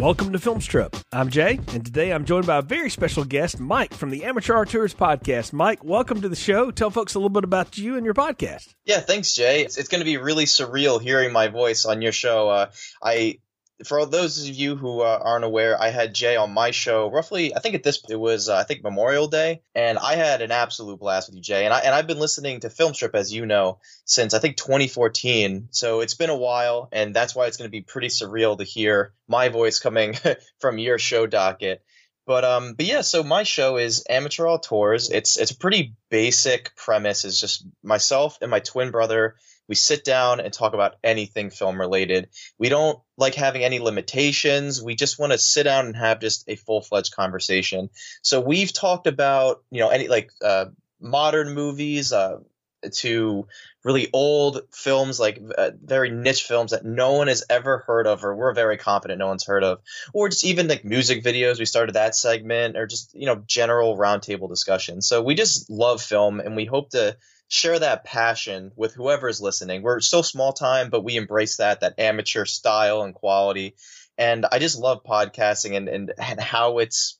Welcome to Film Strip. I'm Jay, and today I'm joined by a very special guest, Mike from the Amateur Auteurs Podcast. Mike, welcome to the show. Tell folks a little bit about you and your podcast. Yeah, thanks, Jay. It's, it's going to be really surreal hearing my voice on your show. Uh, I for those of you who uh, aren't aware, I had Jay on my show roughly. I think at this it was uh, I think Memorial Day, and I had an absolute blast with you, Jay. And I and I've been listening to Film Strip as you know since I think 2014. So it's been a while, and that's why it's going to be pretty surreal to hear my voice coming from your show docket. But um, but yeah, so my show is Amateur Auteurs. It's it's a pretty basic premise. It's just myself and my twin brother we sit down and talk about anything film related. We don't like having any limitations. We just want to sit down and have just a full fledged conversation. So we've talked about, you know, any like uh, modern movies, uh, to really old films like uh, very niche films that no one has ever heard of or we're very confident no one's heard of or just even like music videos we started that segment or just you know general roundtable discussion so we just love film and we hope to share that passion with whoever is listening. We're so small time, but we embrace that that amateur style and quality. And I just love podcasting and and, and how it's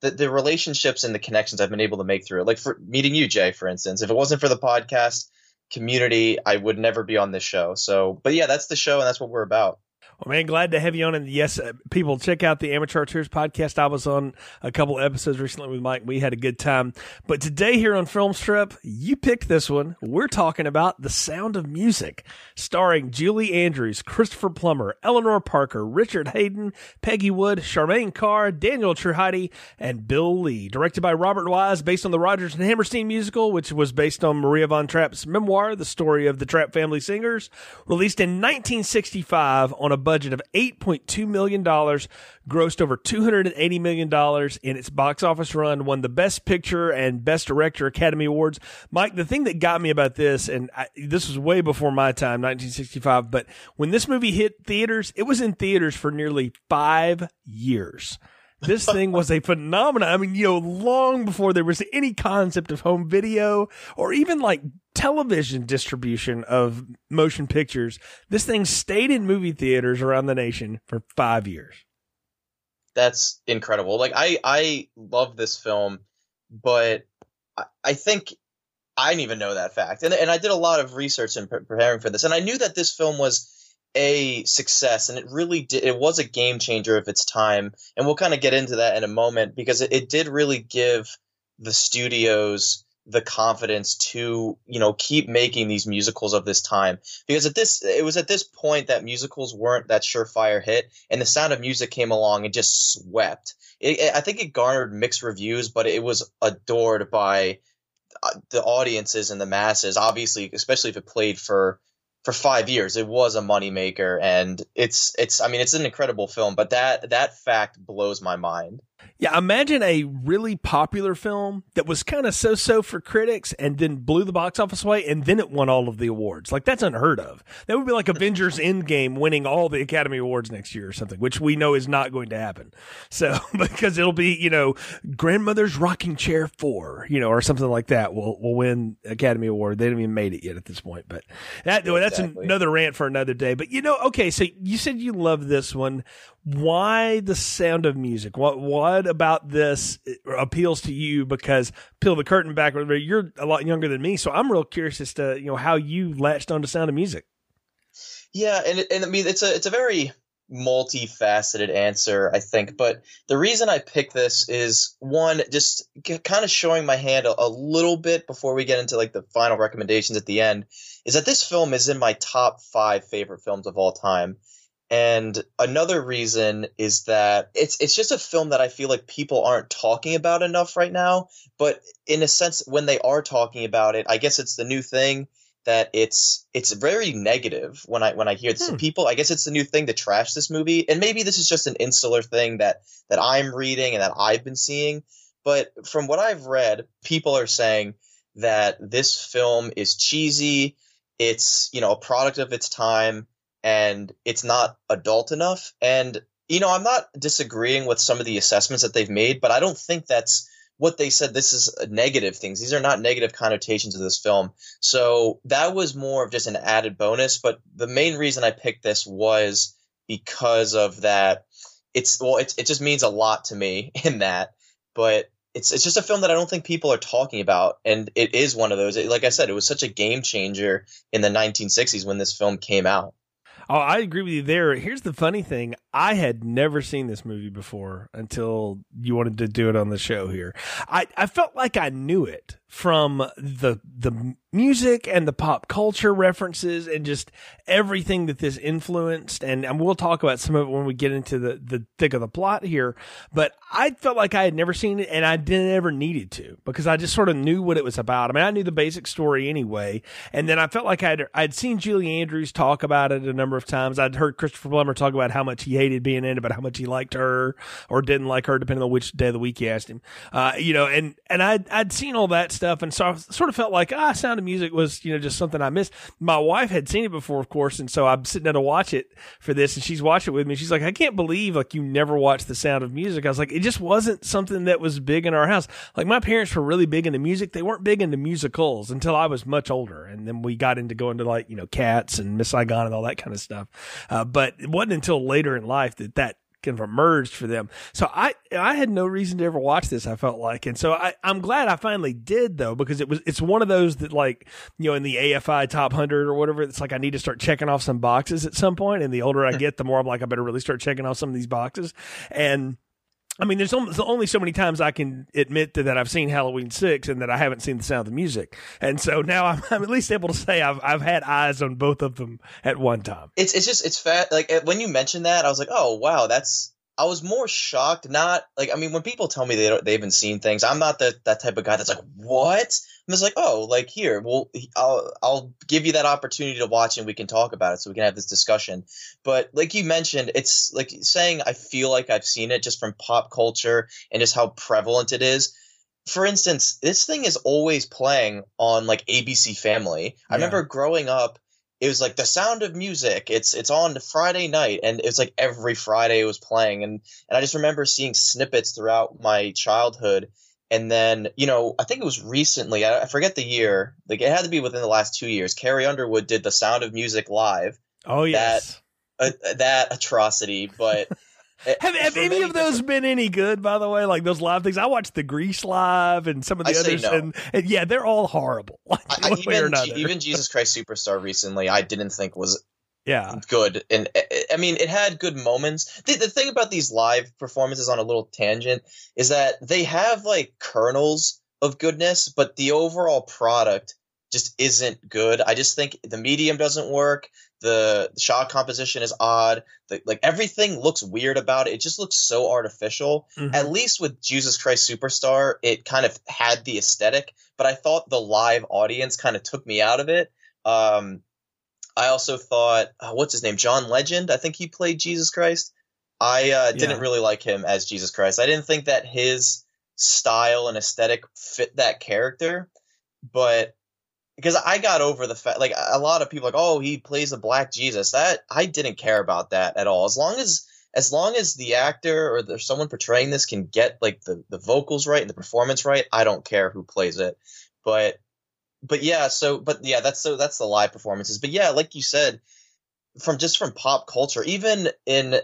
the, the relationships and the connections I've been able to make through it. Like for meeting you, Jay, for instance. If it wasn't for the podcast community, I would never be on this show. So, but yeah, that's the show and that's what we're about. Well, man, glad to have you on. And yes, uh, people, check out the Amateur Auteurs podcast. I was on a couple episodes recently with Mike. We had a good time. But today here on Film Strip, you picked this one. We're talking about The Sound of Music, starring Julie Andrews, Christopher Plummer, Eleanor Parker, Richard Haydn, Peggy Wood, Charmian Carr, Daniel Trujillo, and Bill Lee. Directed by Robert Wise, based on the Rodgers and Hammerstein musical, which was based on Maria von Trapp's memoir, The Story of the Trapp Family Singers, released in 1965 on a budget of $8.2 million, grossed over $280 million in its box office run, won the Best Picture and Best Director Academy Awards. Mike, the thing that got me about this, and I, this was way before my time, 1965, but when this movie hit theaters, it was in theaters for nearly five years this thing was a phenomenon. I mean, you know, long before there was any concept of home video or even like television distribution of motion pictures, this thing stayed in movie theaters around the nation for five years. That's incredible. Like I, I love this film, but I, I think I didn't even know that fact, and and I did a lot of research in preparing for this, and I knew that this film was a success and it really did it was a game changer of its time and we'll kind of get into that in a moment because it, it did really give the studios the confidence to you know keep making these musicals of this time. Because at this it was at this point that musicals weren't that surefire hit and the sound of music came along and just swept. It, i think it garnered mixed reviews but it was adored by uh, the audiences and the masses. Obviously especially if it played for for five years. It was a moneymaker and it's it's i mean it's an incredible film but that that fact blows my mind yeah, imagine a really popular film that was kind of so so for critics and then blew the box office away and then it won all of the awards. Like, that's unheard of. That would be like Avengers Endgame winning all the Academy Awards next year or something, which we know is not going to happen. So, because it'll be, you know, Grandmother's Rocking Chair 4, you know, or something like that will will win Academy Award. They haven't even made it yet at this point. But that, that's another rant for another day. But, you know, okay, so you said you love this one why the sound of music? What what about this appeals to you? Because peel the curtain back, you're a lot younger than me, so I'm real curious as to you know how you latched on to Sound of Music. Yeah, and and I mean it's a it's a very multifaceted answer, I think. But the reason I picked this is one, just kind of showing my hand a, a, little bit before we get into like the final recommendations at the end, is that this film is in my top five favorite films of all time. And another reason is that it's it's just a film that I feel like people aren't talking about enough right now. But in a sense, when they are talking about it, I guess it's the new thing that it's it's very negative when I when I hear this. Hmm. People, I guess it's the new thing to trash this movie, and maybe this is just an insular thing that that I'm reading and that I've been seeing. But from what I've read, people are saying that this film is cheesy. It's, you know, a product of its time and it's not adult enough. And, you know, I'm not disagreeing with some of the assessments that they've made, but I don't think that's what they said this is negative things. These are not negative connotations of this film. So that was more of just an added bonus. But the main reason I picked this was because of that. It's well, it, it just means a lot to me in that. But it's it's just a film that I don't think people are talking about, and it is one of those. Like I said, it was such a game changer in the 1960s when this film came out. Oh, I agree with you there. Here's the funny thing. I had never seen this movie before until you wanted to do it on the show here. I, I felt like I knew it from the the music and the pop culture references and just everything that this influenced. And, and we'll talk about some of it when we get into the, the thick of the plot here. But i felt like i had never seen it and i didn't ever needed to because i just sort of knew what it was about. I mean i knew the basic story anyway. And then i felt like i'd i'd seen julie andrews talk about it a number of times. I'd heard christopher plummer talk about how much he hated being in it but how much he liked her or didn't like her depending on which day of the week you asked him. Uh, you know and and i'd i'd seen all that stuff and so i sort of felt like ah sound of music was, you know, just something I missed. My wife had seen it before, of course, and so I'm sitting there to watch it for this, and she's watching it with me. She's like, I can't believe like you never watched The Sound of Music. I was like, it just wasn't something that was big in our house. Like my parents were really big into music. They weren't big into musicals until I was much older, and then we got into going to like you know Cats and Miss Saigon and all that kind of stuff. Uh, but it wasn't until later in life that that kind of emerged for them. So I I had no reason to ever watch this. I felt like, and so I I'm glad I finally did though because it was it's one of those that like you know in the AFI top hundred or whatever. It's like I need to start checking off some boxes at some point. point, and the older I get, the more I'm like I better really start checking off some of these boxes and. I mean, there's only so many times I can admit to that I've seen Halloween six and that I haven't seen The Sound of Music, and so now I'm, I'm, at least able to say I've I've had eyes on both of them at one time. It's it's just it's fat. Like when you mentioned that, I was like, oh wow, that's. I was more shocked. Not like I mean, when people tell me they don't, they haven't seen things, I'm not the that type of guy that's like, what? I'm just like, oh, like here, well, I'll I'll give you that opportunity to watch and we can talk about it, so we can have this discussion. But like you mentioned, it's like saying I feel like I've seen it just from pop culture and just how prevalent it is. For instance, this thing is always playing on like ABC Family. I remember growing up it was like the sound of music it's it's on friday night and it's like every friday it was playing and and i just remember seeing snippets throughout my childhood and then, you know, I think it was recently, I, forget the year, like it had to be within the last two years. Carrie Underwood did The Sound of Music live. Oh, yes. That, uh, that atrocity, but. have, have any of those been any good, by the way? Like those live things? I watched the Grease live and some of the I others, no. and, and, yeah, they're all horrible. Like, I, even, even Jesus Christ Superstar recently, I didn't think was yeah. good. And i mean it had good moments. The, the thing about these live performances on a little tangent is that they have like kernels of goodness but the overall product just isn't good. I just think the medium doesn't work. The shot composition is odd. The, like everything looks weird about it. It just looks so artificial. Mm-hmm. at least with jesus christ superstar it kind of had the aesthetic but i thought the live audience kind of took me out of it. Um I also thought, uh, what's his name? John Legend. I think he played Jesus Christ. I uh, didn't yeah. really like him as Jesus Christ. I didn't think that his style and aesthetic fit that character, but because I got over the fact, like a lot of people, like, oh, he plays a black Jesus. That I didn't care about that at all. As long as as long as the actor or there's someone portraying this can get like the the vocals right and the performance right, I don't care who plays it. But but yeah, so but yeah, that's so that's the live performances. But yeah, like you said, from just from pop culture, even in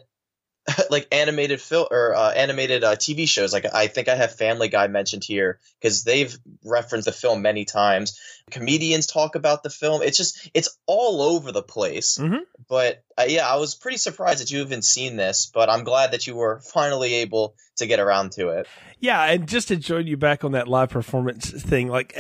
like animated film or uh, animated uh, TV shows. Like I think I have Family Guy mentioned here because they've referenced the film many times. Comedians talk about the film. It's just it's all over the place. Mm-hmm. But uh, yeah, I was pretty surprised that you haven't seen this. But I'm glad that you were finally able to get around to it. Yeah, and just to join you back on that live performance thing, like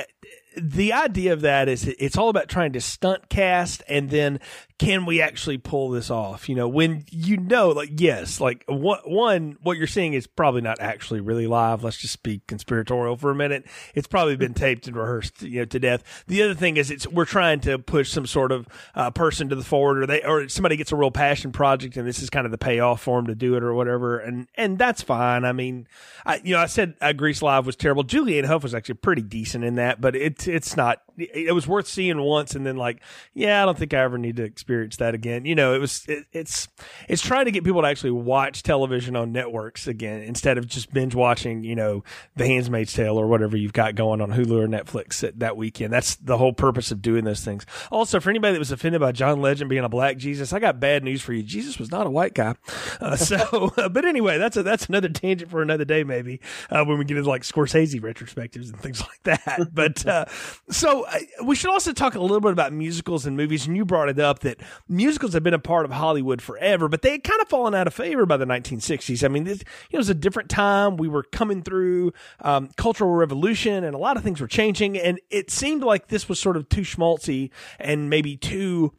the idea of that is it's all about trying to stunt cast and then can we actually pull this off? You know, when you know, like, yes, like what one, what you're seeing is probably not actually really live. Let's just be conspiratorial for a minute. It's probably been taped and rehearsed, you know, to death. The other thing is it's, we're trying to push some sort of uh, person to the forward or they, or somebody gets a real passion project, and this is kind of the payoff for him to do it or whatever, and and that's fine. I mean, I you know I said uh, Grease Live was terrible. Julianne Hough was actually pretty decent in that, but it's it's not. It was worth seeing once, and then like, yeah, I don't think I ever need to experience that again. You know, it was it, it's it's trying to get people to actually watch television on networks again instead of just binge watching. You know, The Handmaid's Tale or whatever you've got going on Hulu or Netflix that weekend. That's the whole purpose of doing those things. Also, for anybody that was offended by John Legend being a black Jesus, I got bad news for you. Jesus was not a white guy. Uh, so, but anyway, that's a, that's another tangent for another day, maybe uh, when we get into like Scorsese retrospectives and things like that. but uh, so uh, we should also talk a little bit about musicals and movies. And you brought it up that musicals have been a part of Hollywood forever, but they had kind of fallen out of favor by the 1960s. I mean, this, it was a different time. We were coming through um, cultural revolution, and a lot of things were changing, and it seemed like this was sort of too schmaltzy and maybe too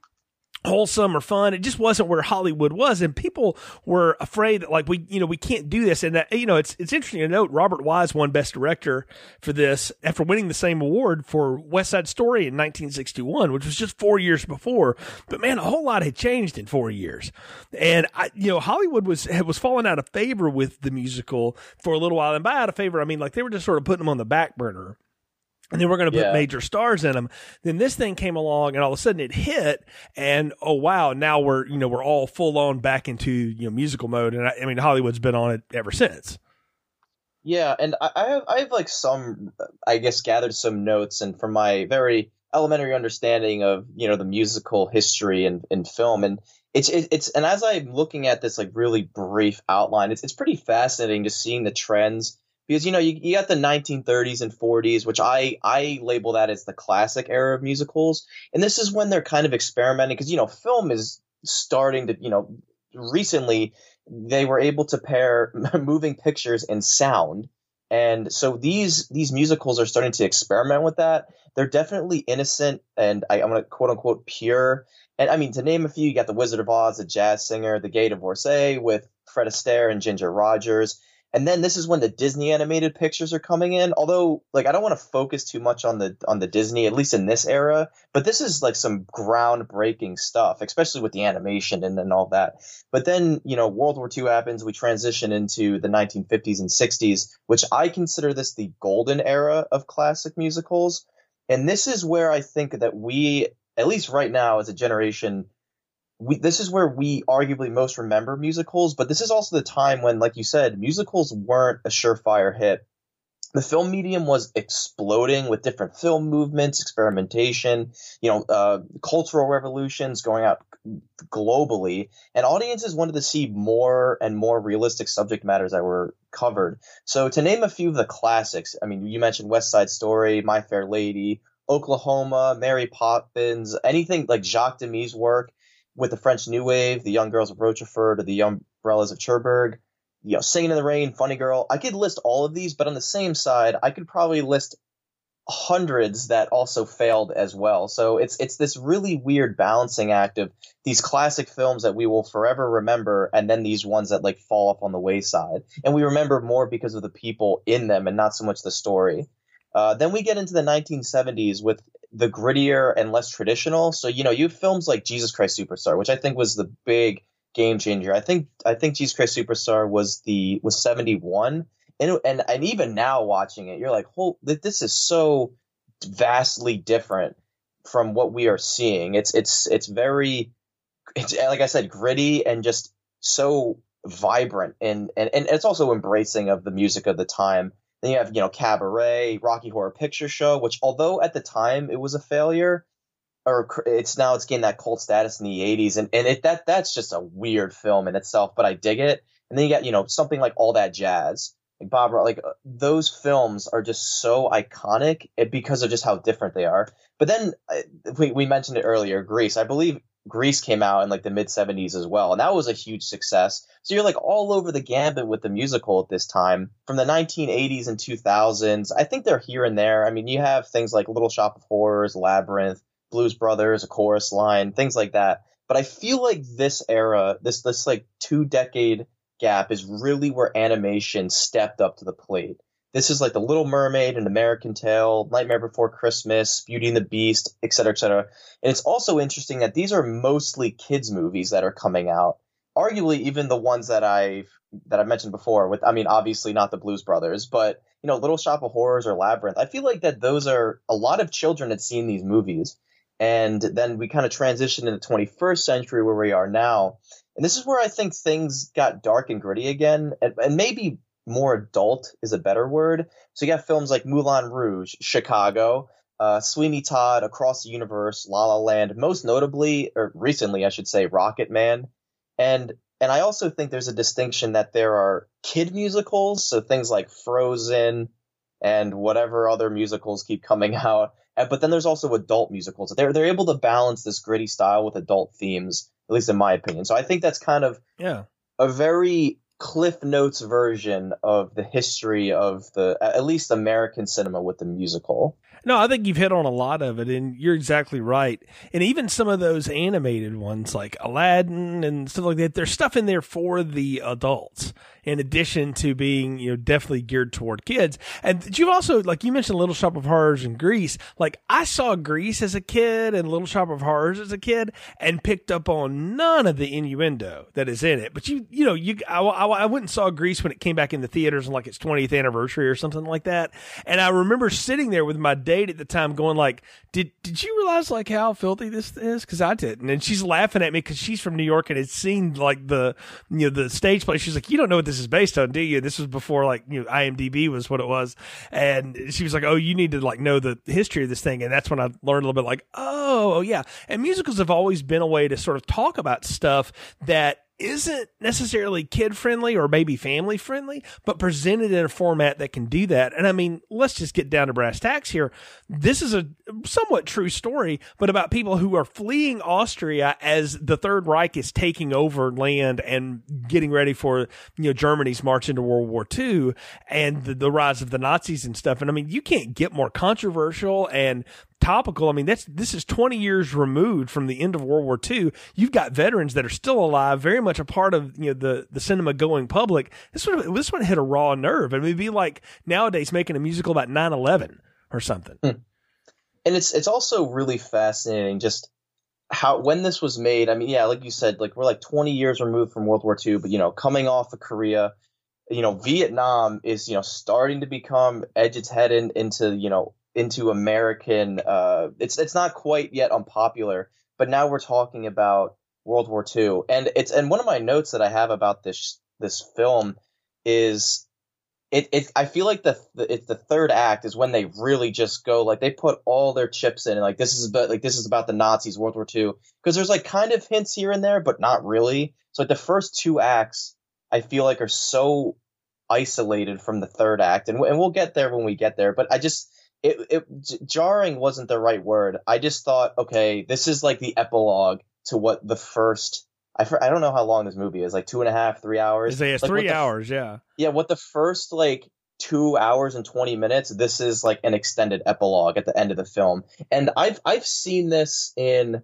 wholesome or fun. It just wasn't where Hollywood was, and people were afraid that like we, you know, we can't do this. And that, you know, it's it's interesting to note Robert Wise won Best Director for this after winning the same award for West Side Story in 1961, which was just four years before. But man, a whole lot had changed in four years, and I, you know, Hollywood was was falling out of favor with the musical for a little while. And by out of favor, I mean like they were just sort of putting them on the back burner and then we're going to put yeah. major stars in them. Then this thing came along, and all of a sudden it hit, and oh wow, now we're you know we're all full on back into you know musical mode, and I, I mean Hollywood's been on it ever since. Yeah, and I, I have I have like some I guess gathered some notes, and from my very elementary understanding of you know the musical history and, and film, and it's it's and as I'm looking at this like really brief outline, it's it's pretty fascinating just seeing the trends because you know you, you got the 1930s and 40s which i i label that as the classic era of musicals. And this is when they're kind of experimenting because you know film is starting to you know recently they were able to pair moving pictures and sound. And so these these musicals are starting to experiment with that. They're definitely innocent and I, i'm going to quote unquote pure. And i mean to name a few you got the wizard of oz the jazz singer the gay divorcee with fred astaire and ginger rogers and then this is when the Disney animated pictures are coming in. Although, like, I don't want to focus too much on the on the Disney, at least in this era. But this is like some groundbreaking stuff, especially with the animation and, and all that. But then, you know, World War II happens. We transition into the 1950s and 60s, which I consider this the golden era of classic musicals. And this is where I think that we, at least right now, as a generation, we, this is where we arguably most remember musicals, but this is also the time when, like you said, musicals weren't a surefire hit. The film medium was exploding with different film movements, experimentation, you know, uh, cultural revolutions going out globally, and audiences wanted to see more and more realistic subject matters that were covered. So, to name a few of the classics, I mean, you mentioned West Side Story, My Fair Lady, Oklahoma, Mary Poppins, anything like Jacques Demy's work with the French New Wave, the Young Girls of Rochefort, or the Umbrellas of Cherbourg, you know, Singing in the Rain, Funny Girl. I could list all of these, but on the same side, I could probably list hundreds that also failed as well. So it's it's this really weird balancing act of these classic films that we will forever remember and then these ones that like fall off on the wayside. And we remember more because of the people in them and not so much the story. Uh, then we get into the 1970s with the grittier and less traditional. So you know, you have films like Jesus Christ Superstar, which I think was the big game changer. I think I think Jesus Christ Superstar was the was 71. And, and and even now watching it, you're like, "Oh, this is so vastly different from what we are seeing." It's it's it's very it's like I said, gritty and just so vibrant and, and and it's also embracing of the music of the time then you have, you know, Cabaret, Rocky Horror Picture Show, which although at the time it was a failure, or it's now it's gained that cult status in the 80s and, and it that that's just a weird film in itself, but I dig it. And then you got, you know, something like All That Jazz. Like Bob, like uh, those films are just so iconic because of just how different they are. But then uh, we, we mentioned it earlier, Grease. I believe Grease came out in like the mid 70s as well, and that was a huge success. So you're like all over the gambit with the musical at this time. From the 1980s and 2000s, I think they're here and there. I mean, you have things like Little Shop of Horrors, Labyrinth, Blues Brothers, A Chorus Line, things like that. But I feel like this era, this this like two decade gap is really where animation stepped up to the plate. This is like The Little Mermaid, An American Tail, Nightmare Before Christmas, Beauty and the Beast, etc., etc. And it's also interesting that these are mostly kids movies that are coming out. Arguably, even the ones that I've that I mentioned before. With I mean, obviously not the Blues Brothers, but you know, Little Shop of Horrors or Labyrinth. I feel like that those are a lot of children had seen these movies, and then we kind of transitioned into the 21st century where we are now. And this is where I think things got dark and gritty again, and, and maybe more adult is a better word. So you have films like Moulin Rouge, Chicago, uh, Sweeney Todd, Across the Universe, La La Land, most notably, or recently, I should say, Rocket Man. And and I also think there's a distinction that there are kid musicals, so things like Frozen and whatever other musicals keep coming out. But then there's also adult musicals. They're they're able to balance this gritty style with adult themes, at least in my opinion. So I think that's kind of yeah a very Cliff Notes version of the history of the at least American cinema with the musical. No, I think you've hit on a lot of it, and you're exactly right. And even some of those animated ones, like Aladdin and stuff like that, there's stuff in there for the adults in addition to being, you know, definitely geared toward kids. And you've also, like you mentioned, Little Shop of Horrors and Grease. Like I saw Grease as a kid and Little Shop of Horrors as a kid and picked up on none of the innuendo that is in it. But you, you know, you, I, I, I went and saw Grease when it came back in the theaters on like its 20th anniversary or something like that. And I remember sitting there with my date at the time going like, did, did you realize like how filthy this is? Cause I didn't. And she's laughing at me cause she's from New York and had seen like the, you know, the stage play. She's like, you don't know what this is based on, do you? This was before like you know IMDb was what it was, and she was like, "Oh, you need to like know the history of this thing," and that's when I learned a little bit like, "Oh, oh yeah." And musicals have always been a way to sort of talk about stuff that isn't necessarily kid friendly or maybe family friendly, but presented in a format that can do that. And I mean, let's just get down to brass tacks here. This is a somewhat true story, but about people who are fleeing Austria as the Third Reich is taking over land and getting ready for, you know, Germany's march into World War II and the, the rise of the Nazis and stuff. And I mean, you can't get more controversial and topical. I mean, that's this is 20 years removed from the end of World War II. You've got veterans that are still alive, very much a part of you know the the cinema going public. This one this one hit a raw nerve. I mean, it'd be like nowadays making a musical about 9/11 or something. Hmm. And it's it's also really fascinating just how when this was made. I mean, yeah, like you said, like we're like 20 years removed from World War II, but you know, coming off of Korea, you know, Vietnam is you know starting to become edge its head in, into you know into American. Uh, it's it's not quite yet unpopular, but now we're talking about World War II, and it's and one of my notes that I have about this this film is it, it I feel like the, the it's the third act is when they really just go like they put all their chips in and like this is about like this is about the Nazis World War II because there's like kind of hints here and there but not really. So like the first two acts I feel like are so isolated from the third act. And, and we'll get there when we get there but I just it, it jarring wasn't the right word. I just thought, okay, this is like the epilogue to what the first. I, I don't know how long this movie is, like two and a half, three hours. It's like three the, hours, yeah. Yeah, what the first like two hours and twenty minutes. This is like an extended epilogue at the end of the film, and I've I've seen this in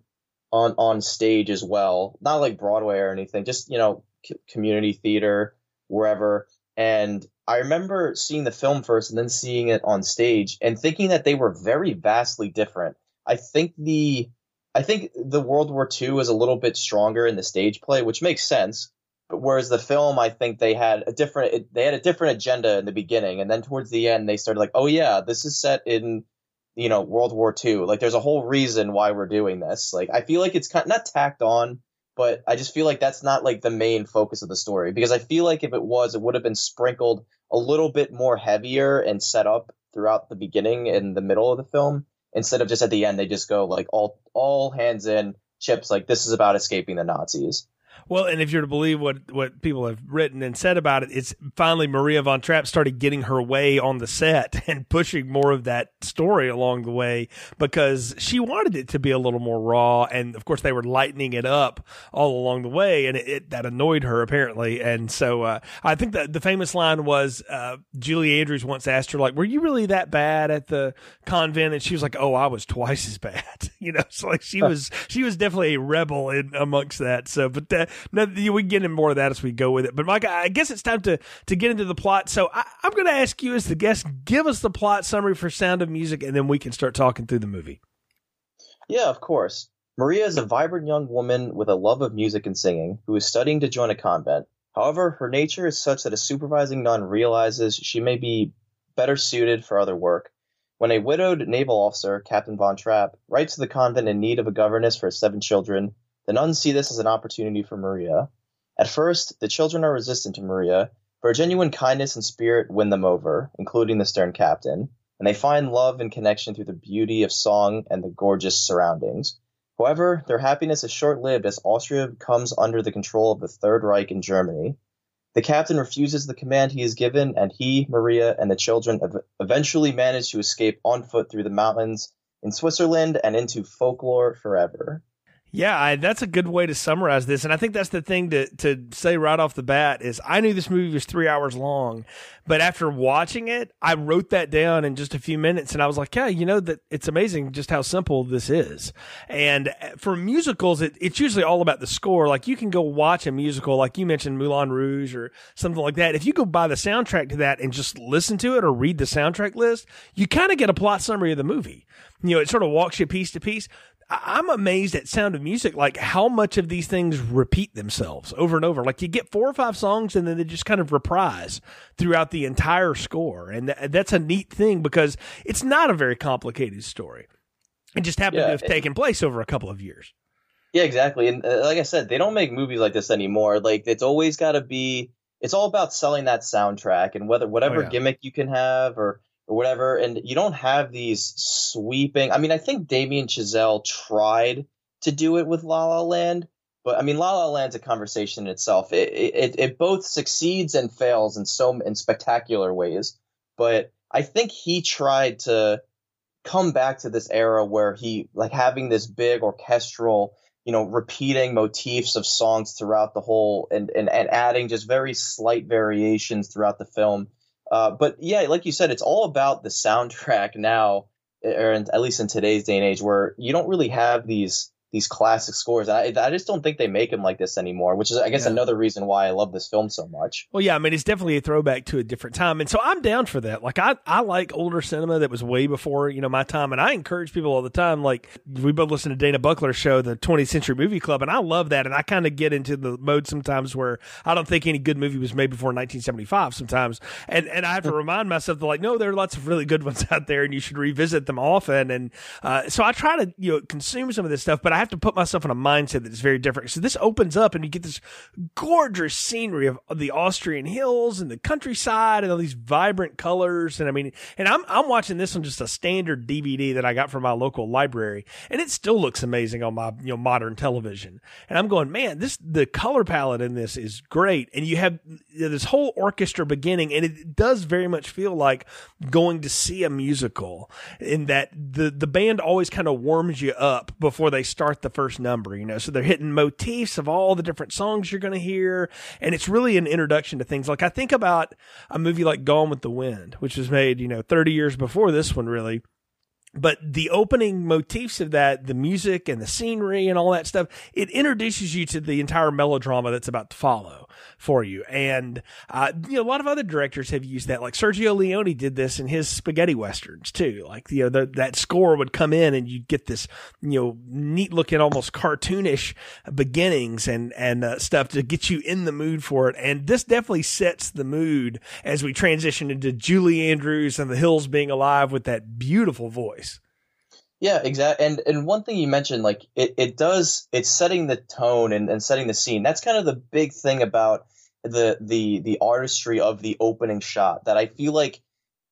on on stage as well, not like Broadway or anything, just you know c- community theater wherever. And I remember seeing the film first and then seeing it on stage and thinking that they were very vastly different. I think the I think the World War II is a little bit stronger in the stage play, which makes sense. But whereas the film, I think they had a different they had a different agenda in the beginning, and then towards the end they started like, oh yeah, this is set in you know World War II. Like there's a whole reason why we're doing this. Like I feel like it's kind of, not tacked on, but I just feel like that's not like the main focus of the story because I feel like if it was, it would have been sprinkled a little bit more heavier and set up throughout the beginning and the middle of the film instead of just at the end they just go like all all hands in chips like this is about escaping the Nazis. Well, and if you're to believe what what people have written and said about it, it's finally Maria von Trapp started getting her way on the set and pushing more of that story along the way because she wanted it to be a little more raw, and of course they were lightening it up all along the way, and it, it that annoyed her apparently, and so uh, I think that the famous line was uh, Julie Andrews once asked her like, "Were you really that bad at the convent?" And she was like, "Oh, I was twice as bad," you know. So like she was she was definitely a rebel in amongst that. So, but. Uh, we get into more of that as we go with it. But Mike, I guess it's time to to get into the plot. So I, I'm going to ask you as the guest, give us the plot summary for Sound of Music, and then we can start talking through the movie. Yeah, of course. Maria is a vibrant young woman with a love of music and singing who is studying to join a convent. However, her nature is such that a supervising nun realizes she may be better suited for other work. When a widowed naval officer, Captain Von Trapp, writes to the convent in need of a governess for his seven children, the nuns see this as an opportunity for Maria. At first, the children are resistant to Maria, but her genuine kindness and spirit win them over, including the stern captain, and they find love and connection through the beauty of song and the gorgeous surroundings. However, their happiness is short-lived as Austria comes under the control of the Third Reich in Germany. The captain refuses the command he is given, and he, Maria, and the children eventually manage to escape on foot through the mountains in Switzerland and into folklore forever. Yeah, I, that's a good way to summarize this, and I think that's the thing to to say right off the bat is I knew this movie was three hours long, but after watching it, I wrote that down in just a few minutes, and I was like, yeah, you know that it's amazing just how simple this is. And uh, for musicals, it, it's usually all about the score. Like you can go watch a musical, like you mentioned Moulin Rouge or something like that. If you go buy the soundtrack to that and just listen to it or read the soundtrack list, you kind of get a plot summary of the movie. You know, it sort of walks you piece to piece. I'm amazed at Sound of Music, like how much of these things repeat themselves over and over. Like you get four or five songs and then they just kind of reprise throughout the entire score. And th- that's a neat thing because it's not a very complicated story. It just happened yeah, to have it, taken place over a couple of years. Yeah, exactly. And uh, like I said, they don't make movies like this anymore. Like it's always got to be, it's all about selling that soundtrack and whether whatever oh, yeah. gimmick you can have or or whatever. And you don't have these sweeping. I mean, I think Damien Chazelle tried to do it with La La Land, but I mean, La La Land's a conversation in itself. It it, it both succeeds and fails in so in spectacular ways. But I think he tried to come back to this era where he like having this big orchestral you know repeating motifs of songs throughout the whole and, and and adding just very slight variations throughout the film uh, but yeah, like you said, it's all about the soundtrack now, or in, at least in today's day and age, where you don't really have these these classic scores. I, I just don't think they make them like this anymore, which is, I guess, yeah. another reason why I love this film so much. Well, yeah, I mean, it's definitely a throwback to a different time. And so I'm down for that. Like, I, I like older cinema that was way before, you know, my time. And I encourage people all the time. Like, we both listen to Dana Buckler's show, the 20th Century Movie Club, and I love that. And I kind of get into the mode sometimes where I don't think any good movie was made before 1975 sometimes. And, and I have to remind myself that, like, no, there are lots of really good ones out there and you should revisit them often. And uh, so I try to, you know, consume some of this stuff, but I have to put myself in a mindset that is very different. So this opens up and you get this gorgeous scenery of, the Austrian hills and the countryside and all these vibrant colors. And I mean, and I'm, I'm watching this on just a standard DVD that I got from my local library and it still looks amazing on my, you know, modern television. And I'm going, man, this, the color palette in this is great. And you have this whole orchestra beginning and it does very much feel like going to see a musical in that the, the band always kind of warms you up before they start the first number, you know. So they're hitting motifs of all the different songs you're going to hear. And it's really an introduction to things. Like I think about a movie like Gone with the Wind, which was made, you know, 30 years before this one, really but the opening motifs of that, the music and the scenery and all that stuff, it introduces you to the entire melodrama that's about to follow for you. And, uh, you know, a lot of other directors have used that. Like Sergio Leone did this in his spaghetti westerns too. Like, you know, the, that score would come in and you'd get this, you know, neat looking, almost cartoonish beginnings and, and uh, stuff to get you in the mood for it. And this definitely sets the mood as we transition into Julie Andrews and the hills being alive with that beautiful voice. Yeah, exactly. And and one thing you mentioned, like it, it does, it's setting the tone and, and setting the scene. That's kind of the big thing about the the the artistry of the opening shot that I feel like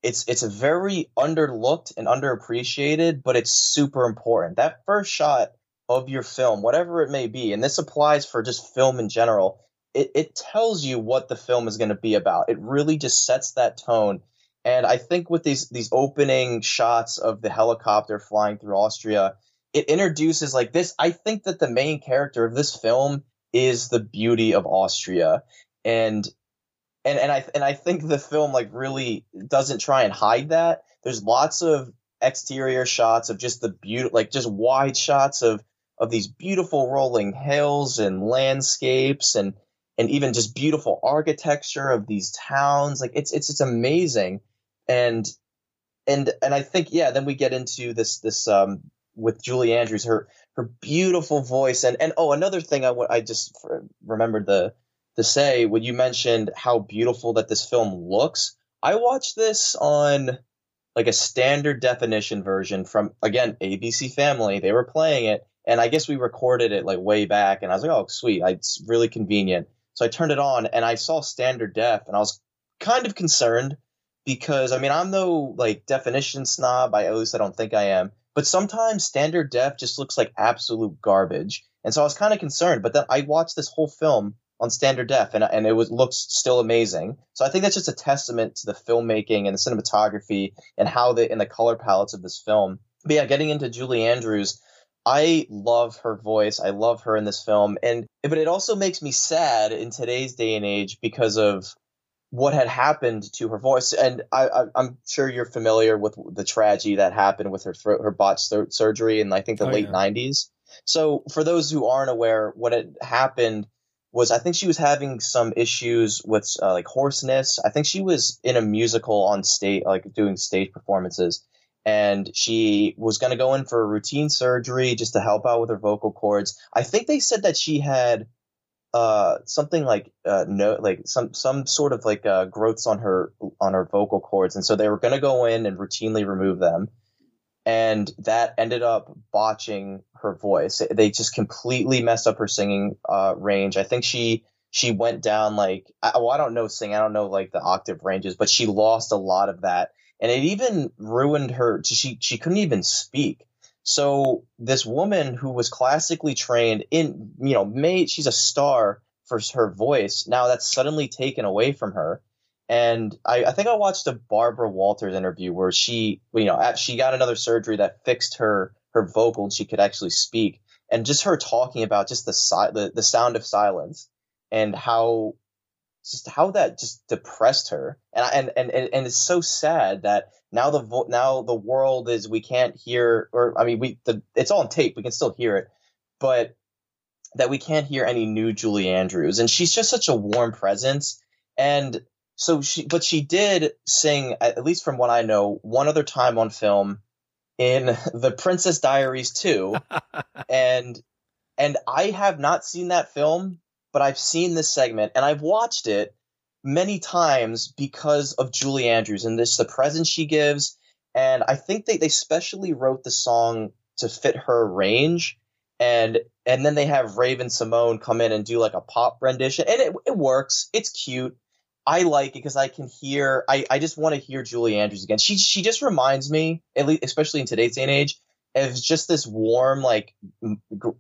it's it's very underlooked and underappreciated, but it's super important. That first shot of your film, whatever it may be, and this applies for just film in general, it, it tells you what the film is going to be about. It really just sets that tone and I think with these these opening shots of the helicopter flying through Austria, it introduces like this. I think that the main character of this film is the beauty of Austria, and and and I and I think the film like really doesn't try and hide that. There's lots of exterior shots of just the beauty, like just wide shots of of these beautiful rolling hills and landscapes and and even just beautiful architecture of these towns. Like it's it's it's amazing. And and and I think yeah, then we get into this this um with Julie Andrews her her beautiful voice and and oh another thing I I just remembered the to say when you mentioned how beautiful that this film looks. I watched this on like a standard definition version from again ABC Family. They were playing it, and I guess we recorded it like way back. And I was like, oh sweet, it's really convenient. So I turned it on and I saw standard def, and I was kind of concerned because I mean I'm no like definition snob. I at least I don't think I am. But sometimes standard def just looks like absolute garbage. And so I was kind of concerned. But then I watched this whole film on standard def, and and it was looks still amazing. So I think that's just a testament to the filmmaking and the cinematography and how the and the color palettes of this film. But yeah, getting into Julie Andrews, I love her voice. I love her in this film, and but it also makes me sad in today's day and age because of what had happened to her voice. And I, am sure you're familiar with the tragedy that happened with her throat, her botched surgery in I think the oh, late yeah. 90s. So for those who aren't aware, what had happened was I think she was having some issues with uh, like hoarseness. I think she was in a musical on stage, like doing stage performances, and she was going to go in for a routine surgery just to help out with her vocal cords. I think they said that she had uh, something like uh, no, like some some sort of like uh, growths on her on her vocal cords, and so they were going to go in and routinely remove them and that ended up botching her voice. They just completely messed up her singing uh, range. I think she she went down like I, well, I don't know sing, I don't know like the octave ranges, but she lost a lot of that, and it even ruined her. She she couldn't even speak. So this woman who was classically trained in you know made she's a star for her voice. Now that's suddenly taken away from her and I, I, think I watched a Barbara Walters interview where she, you know, she got another surgery that fixed her her vocal and she could actually speak. And just her talking about just the si- the, the sound of silence and how just how that just depressed her. And and and and it's so sad that now the vo- now the world is we can't hear or I mean we the it's all on tape we can still hear it, but that we can't hear any new Julie Andrews and she's just such a warm presence and so she, but she did sing, at least from what I know, one other time on film in The Princess Diaries 2. and, and I have not seen that film, but I've seen this segment and I've watched it many times because of Julie Andrews and this, the presence she gives. And I think they, they specially wrote the song to fit her range. And, and then they have Raven-Symoné come in and do like a pop rendition and it, it works. It's cute I like it because I can hear. I, I just want to hear Julie Andrews again. She she just reminds me, at least especially in today's day and age, of just this warm, like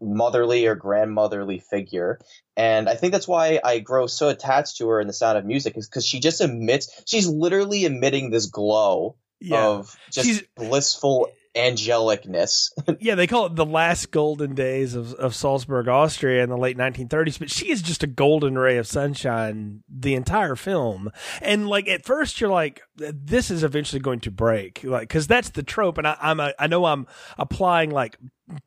motherly or grandmotherly figure. And I think that's why I grow so attached to her in the Sound of Music, is because she just emits. She's literally emitting this glow yeah. of just She's, blissful angelicness. yeah, they call it the last golden days of, of Salzburg, Austria in the late 1930s, but she is just a golden ray of sunshine the entire film. And like at first you're like, this is eventually going to break, like, cause that's the trope. And I, I'm, a, I know I'm applying like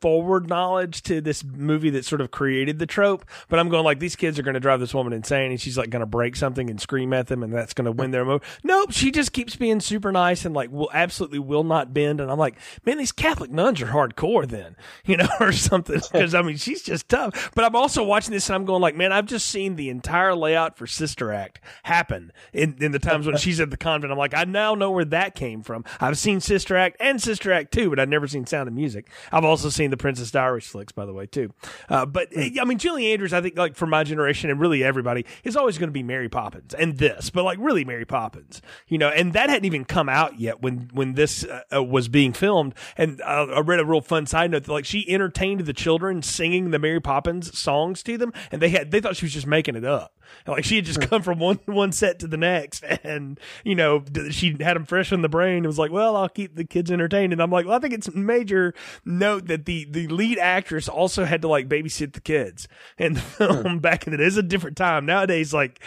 forward knowledge to this movie that sort of created the trope, but I'm going like these kids are going to drive this woman insane, and she's like going to break something and scream at them, and that's going to win their move. Nope, she just keeps being super nice and like will absolutely will not bend. And I'm like, man, these Catholic nuns are hardcore, then you know, or something. Because I mean, she's just tough. But I'm also watching this and I'm going like, man, I've just seen the entire layout for Sister Act happen in in the times when she's at the convent. I'm like, I now know where that came from. I've seen Sister Act and Sister Act 2, but I've never seen Sound of Music. I've also seen the Princess Diaries flicks, by the way, too. Uh, but I mean, Julie Andrews, I think, like for my generation and really everybody, is always going to be Mary Poppins and this, but like really Mary Poppins, you know. And that hadn't even come out yet when when this uh, uh was being filmed. And uh, I read a real fun side note that like she entertained the children singing the Mary Poppins songs to them, and they had they thought she was just making it up. Like she had just come from one one set to the next, and you know she had them fresh in the brain. It was like, well, I'll keep the kids entertained, and I'm like, well, I think it's major note that the the lead actress also had to like babysit the kids and the film back in the day. It's a different time nowadays. Like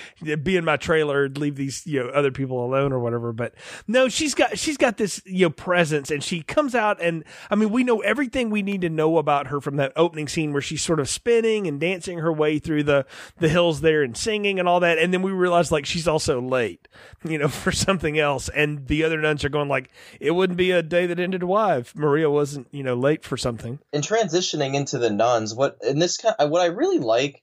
be in my trailer, leave these you know other people alone or whatever. But no, she's got she's got this you know presence, and she comes out, and I mean, we know everything we need to know about her from that opening scene where she's sort of spinning and dancing her way through the the hills there and singing and all that, and then we realize like she's also late, you know, for something else, and the other nuns are going like, it wouldn't be a day that ended why if Maria wasn't you know late for something. In transitioning into the nuns, what in this kind, what I really like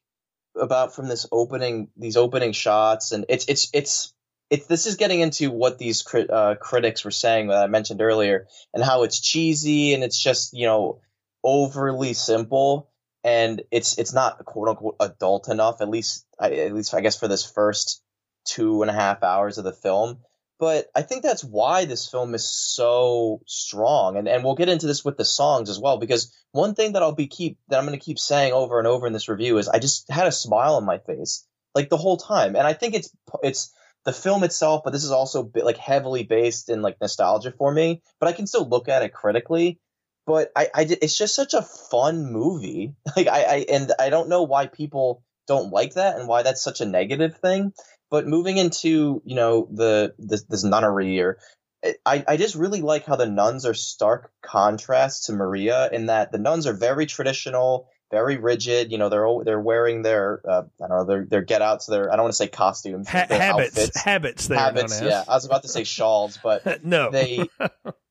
about from this opening, these opening shots, and it's it's it's it's this is getting into what these crit, uh, critics were saying that I mentioned earlier, and how it's cheesy and it's just you know overly simple, and it's it's not quote unquote adult enough. At least at least I guess for this first two and a half hours of the film. But I think that's why this film is so strong, and and we'll get into this with the songs as well. Because one thing that I'll be keep that I'm going to keep saying over and over in this review is I just had a smile on my face like the whole time, and I think it's it's the film itself, but this is also like heavily based in like nostalgia for me. But I can still look at it critically. But I, I it's just such a fun movie. Like I, I and I don't know why people don't like that and why that's such a negative thing. But moving into you know the this, this nunnery or eh, I, I just really like how the nuns are stark contrast to Maria in that the nuns are very traditional, very rigid. You know, they're they're wearing their uh, I don't know their their get outs, their I don't want to say costumes, ha- habits, outfits. habits, habits. Yeah, I was about to say shawls, but no, they.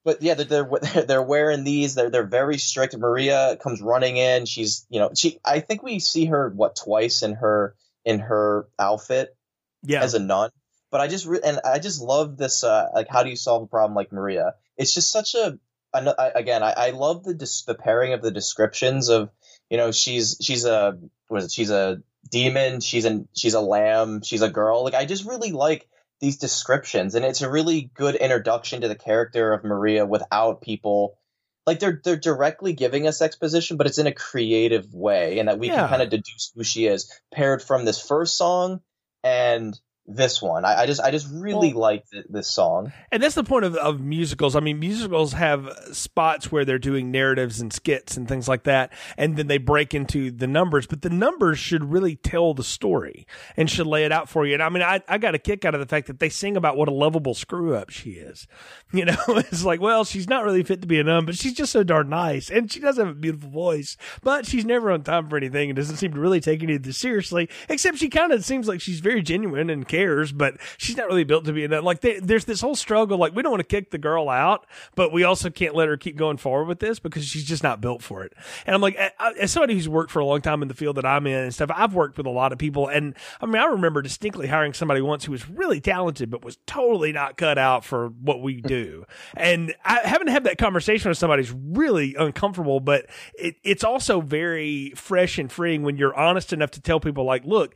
But yeah, they're, they're they're wearing these. They're they're very strict. Maria comes running in. She's you know she. I think we see her what twice in her in her outfit yeah. as a nun. But I just re- and I just love this. Uh, like, how do you solve a problem like Maria? It's just such a. Again, I, I love the the pairing of the descriptions of you know she's she's a was it? She's a demon. She's an she's a lamb. She's a girl. Like I just really like these descriptions and it's a really good introduction to the character of Maria without people like they're they're directly giving us exposition, but it's in a creative way, and that we yeah. can kind of deduce who she is, paired from this first song and this one. I, I, just I just really well, like this song. And that's the point of, of musicals. I mean, musicals have spots where they're doing narratives and skits and things like that, and then they break into the numbers. But the numbers should really tell the story and should lay it out for you. And I mean, I, I got a kick out of the fact that they sing about what a lovable screw up she is. You know, it's like, well, she's not really fit to be a nun, but she's just so darn nice, and she does have a beautiful voice, but she's never on time for anything and doesn't seem to really take anything seriously. Except she kind of seems like she's very genuine and cares, but she's not really built to be in that. Like, they, there's this whole struggle. Like, we don't want to kick the girl out, but we also can't let her keep going forward with this because she's just not built for it. And I'm like, as somebody who's worked for a long time in the field that I'm in and stuff, I've worked with a lot of people. And I mean, I remember distinctly hiring somebody once who was really talented, but was totally not cut out for what we do. and I haven't had that conversation with somebody is really uncomfortable, but it, it's also very fresh and freeing when you're honest enough to tell people, like, look,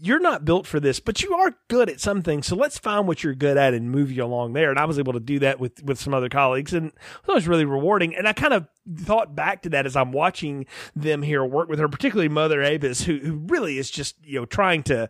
you're not built for this, but you are good at something. So let's find what you're good at and move you along there. And I was able to do that with, with some other colleagues and it was really rewarding. And I kind of thought back to that as I'm watching them here work with her, particularly Mother Abbess, who, who really is just, you know, trying to,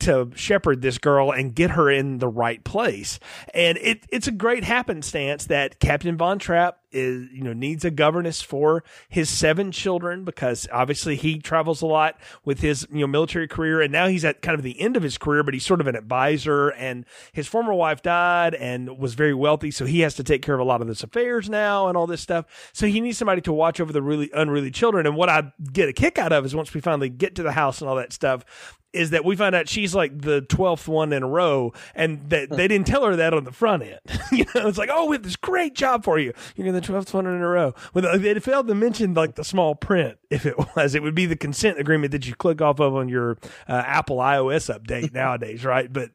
to shepherd this girl and get her in the right place. And it, it's a great happenstance that Captain Von Trapp is you know needs a governess for his seven children because obviously he travels a lot with his you know military career and now he's at kind of the end of his career but he's sort of an advisor and his former wife died and was very wealthy so he has to take care of a lot of this affairs now and all this stuff so he needs somebody to watch over the really unruly children and what I get a kick out of is once we finally get to the house and all that stuff is that we find out she's like the 12th one in a row and that they didn't tell her that on the front end. you know, it's like, oh, we have this great job for you. You're the 12th one in a row. Well, they failed to mention like the small print. If it was, it would be the consent agreement that you click off of on your uh, Apple iOS update nowadays, right? But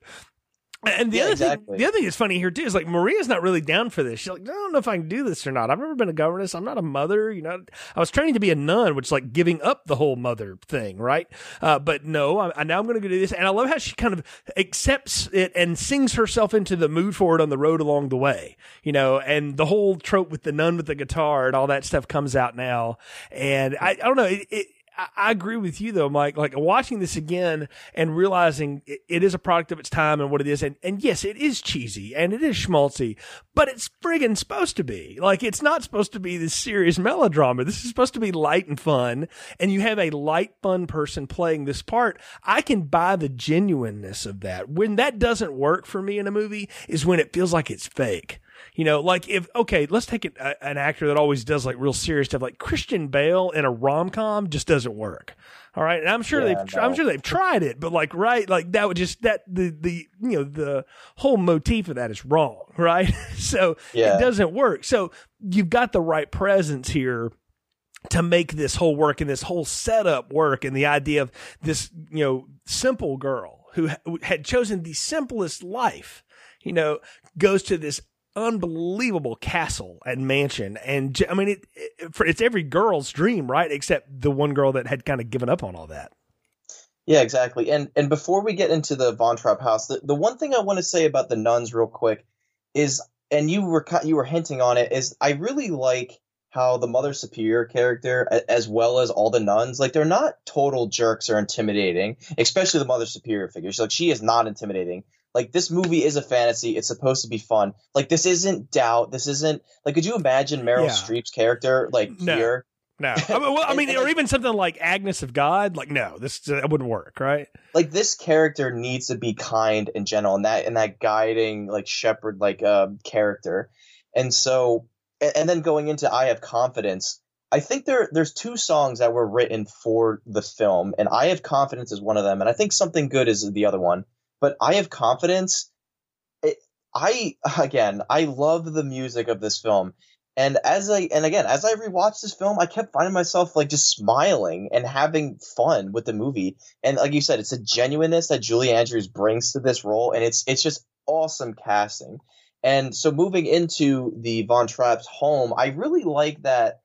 and the yeah, other exactly. thing, the other thing that's funny here too is like Maria's not really down for this. She's like, I don't know if I can do this or not. I've never been a governess. I'm not a mother. You know, I was training to be a nun, which is like giving up the whole mother thing, right? Uh, but no, I, I now I'm going to do this, and I love how she kind of accepts it and sings herself into the mood for it on the road along the way. You know, and the whole trope with the nun with the guitar and all that stuff comes out now, and I, I don't know. It, it, I agree with you though, Mike. Like watching this again and realizing it, it is a product of its time and what it is. And, and yes, it is cheesy and it is schmaltzy, but it's friggin' supposed to be. Like it's not supposed to be this serious melodrama. This is supposed to be light and fun. And you have a light, fun person playing this part. I can buy the genuineness of that. When that doesn't work for me in a movie is when it feels like it's fake. You know, like if okay, let's take an, a, an actor that always does like real serious stuff, like Christian Bale in a rom com, just doesn't work. All right, and I'm sure yeah, they've no. I'm sure they've tried it, but like right, like that would just that the the you know the whole motif of that is wrong, right? so yeah. it doesn't work. So you've got the right presence here to make this whole work and this whole setup work and the idea of this you know simple girl who had chosen the simplest life you know goes to this unbelievable castle and mansion. And i mean it, it, it's every girl's dream right? Except the one girl that had kind of given up on all that. Yeah exactly. And and before we get into the von trapp house the, the one thing i want to say about the nuns real quick is and you were you were hinting on it is i really like how the mother superior character as well as all the nuns like they're not total jerks or intimidating especially the mother superior figure. She's like she is not intimidating like this movie is a fantasy. It's supposed to be fun. Like this isn't doubt. This isn't like. Could you imagine Meryl yeah. Streep's character like no. here? No, I mean, well, I mean, or even something like Agnes of God. Like, no, this uh, wouldn't work, right? Like, this character needs to be kind and gentle, and that and that guiding, like shepherd, like uh, character. And so, and, and then going into I have confidence. I think there there's two songs that were written for the film, and I have confidence is one of them, and I think something good is the other one but I have confidence. I again, I love the music of this film, and as I and again as I rewatched this film, I kept finding myself like just smiling and having fun with the movie. And like you said, it's a genuineness that Julie Andrews brings to this role, and it's it's just awesome casting. And so moving into the Von Trapp's home, I really like that.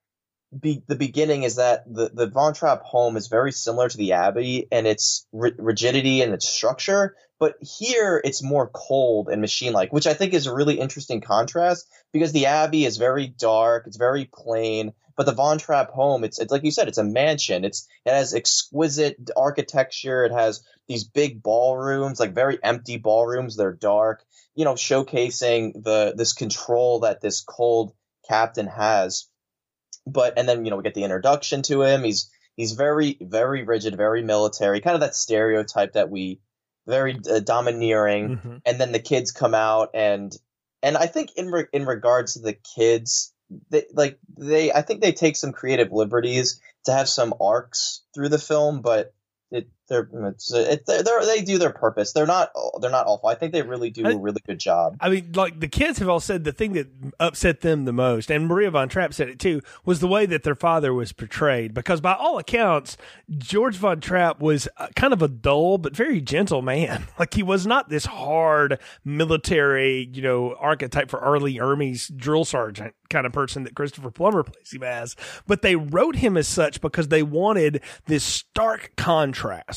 Be, the beginning is that the, the Von Trapp home is very similar to the Abbey and its rigidity and its structure, but here it's more cold and machine like, which I think is a really interesting contrast because the Abbey is very dark, it's very plain, but the Von Trapp home, it's it's like you said, it's a mansion. It's it has exquisite architecture, it has these big ballrooms, like very empty ballrooms, they're dark, you know, showcasing the this control that this cold captain has. But and then, you know, we get the introduction to him. He's he's very very rigid, very military, kind of that stereotype that we very uh, domineering, mm-hmm. and then the kids come out and and I think in re- in regards to the kids, they like they I think they take some creative liberties to have some arcs through the film, but it they're it's it, they're, they do their purpose. They're not they're not awful. I think they really do I, a really good job. I mean, like the kids have all said the thing that upset them the most, and Maria von Trapp said it too, was the way that their father was portrayed. Because by all accounts, George von Trapp was uh, kind of a dull but very gentle man. Like he was not this hard military, you know, archetype for R. Lee Ermey's drill sergeant kind of person that Christopher Plummer plays him as. But they wrote him as such because they wanted this stark contrast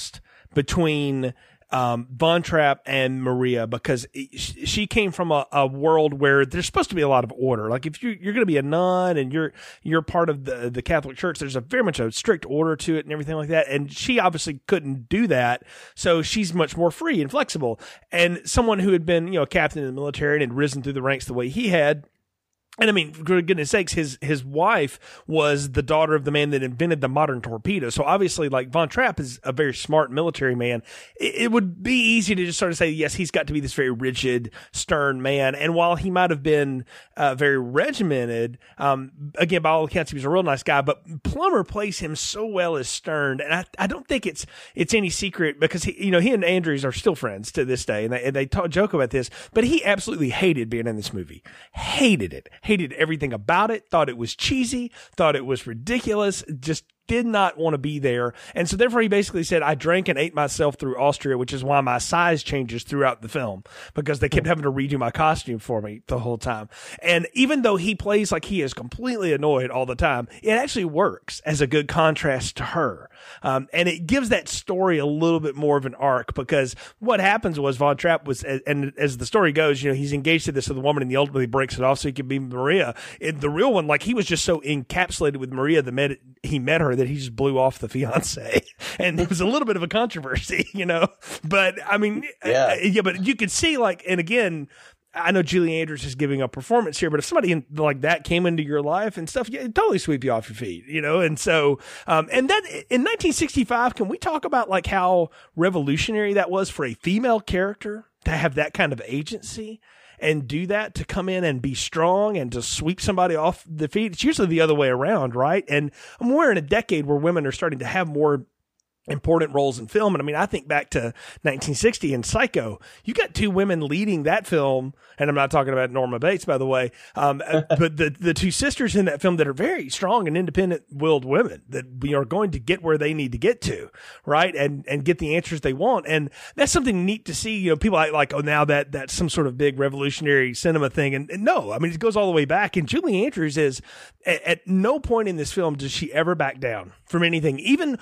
between um, Von Trapp and Maria because she came from a, a, world where there's supposed to be a lot of order. Like if you, you're going to be a nun and you're you're part of the the Catholic Church, there's a very much a strict order to it and everything like that. And she obviously couldn't do that, so she's much more free and flexible. And someone who had been you know a captain in the military and had risen through the ranks the way he had and I mean, for goodness sakes, his his wife was the daughter of the man that invented the modern torpedo. So obviously, like Von Trapp is a very smart military man. It, it, would be easy to just sort of say, yes, he's got to be this very rigid, stern man. And while he might have been uh, very regimented, um, again, by all accounts, he was a real nice guy. But Plummer plays him so well as stern, and I, I don't think it's it's any secret because he, you know, he and Andrews are still friends to this day, and they and they talk, joke about this. But he absolutely hated being in this movie, hated it hated everything about it, thought it was cheesy, thought it was ridiculous, just did not want to be there. And so therefore he basically said, I drank and ate myself through Austria, which is why my size changes throughout the film because they kept having to redo my costume for me the whole time. And even though he plays like he is completely annoyed all the time, it actually works as a good contrast to her. Um, and it gives that story a little bit more of an arc because what happens was Von Trapp was, and as the story goes, you know, he's engaged to this other woman and he ultimately breaks it off so he can be Maria. In the real one, like he was just so encapsulated with Maria the met, he met her that he just blew off the fiance, and it was a little bit of a controversy, you know. But I mean, yeah, uh, yeah. But you could see like, and again, I know Julie Andrews is giving a performance here, but if somebody in, like that came into your life and stuff, yeah, it totally sweep you off your feet, you know? And so, um, and that in 1965, can we talk about like how revolutionary that was for a female character to have that kind of agency? And do that to come in and be strong and to sweep somebody off the feet. It's usually the other way around, right? And we're in a decade where women are starting to have more important roles in film. And I mean, I think back to 1960 and Psycho. You got two women leading that film, and I'm not talking about Norma Bates, by the way, um, but the the two sisters in that film that are very strong and independent willed women that are going to get where they need to get to, right, and and get the answers they want. And that's something neat to see. You know, people like, like oh, now that that's some sort of big revolutionary cinema thing, and, and no, I mean, it goes all the way back. And Julie Andrews is at, at no point in this film does she ever back down from anything. Even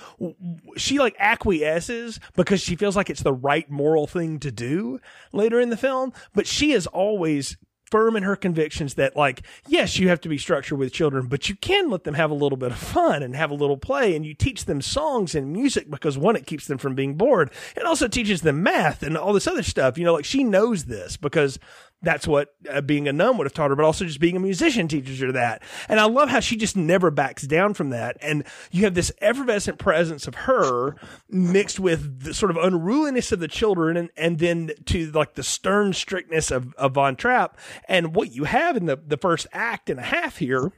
she like acquiesces because she feels like it's the right moral thing to do later in the film, but she is always firm in her convictions that like yes you have to be structured with children but you can let them have a little bit of fun and have a little play and you teach them songs and music because one it keeps them from being bored. It also teaches them math and all this other stuff. You know like she knows this because that's what uh, being a nun would have taught her, but also just being a musician teaches her that. And I love how she just never backs down from that. And you have this effervescent presence of her mixed with the sort of unruliness of the children and, and then to like the stern strictness of, of Von Trapp. And what you have in the, the first act and a half here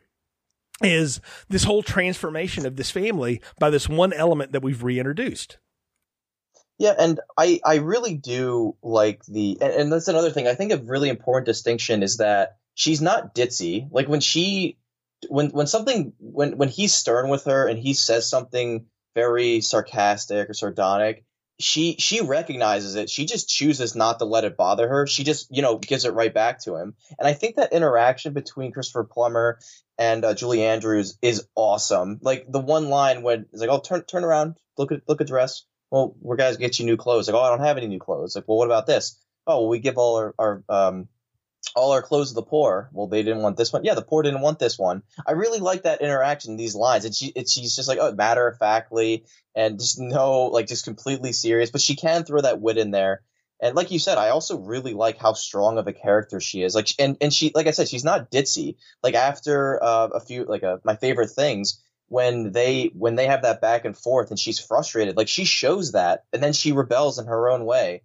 is this whole transformation of this family by this one element that we've reintroduced. Yeah, and I I really do like the and, and that's another thing. I think a really important distinction is that she's not ditzy. Like when she when when something when when he's stern with her and he says something very sarcastic or sardonic, she she recognizes it. She just chooses not to let it bother her. She just you know gives it right back to him. And I think that interaction between Christopher Plummer and uh, Julie Andrews is awesome. Like the one line when it's like, "Oh, turn turn around, look at look at dress." Well, we're guys get you new clothes. Like, oh, I don't have any new clothes. Like, well, what about this? Oh, well, we give all our, our um, all our clothes to the poor. Well, they didn't want this one. Yeah, the poor didn't want this one. I really like that interaction, these lines. And she, it, she's just like, oh, matter of factly and just no, like, just completely serious. But she can throw that wit in there. And like you said, I also really like how strong of a character she is. Like, and and she, like I said, she's not ditzy. Like after uh, a few, like a, uh, my favorite things, when they when they have that back and forth and she's frustrated like she shows that and then she rebels in her own way.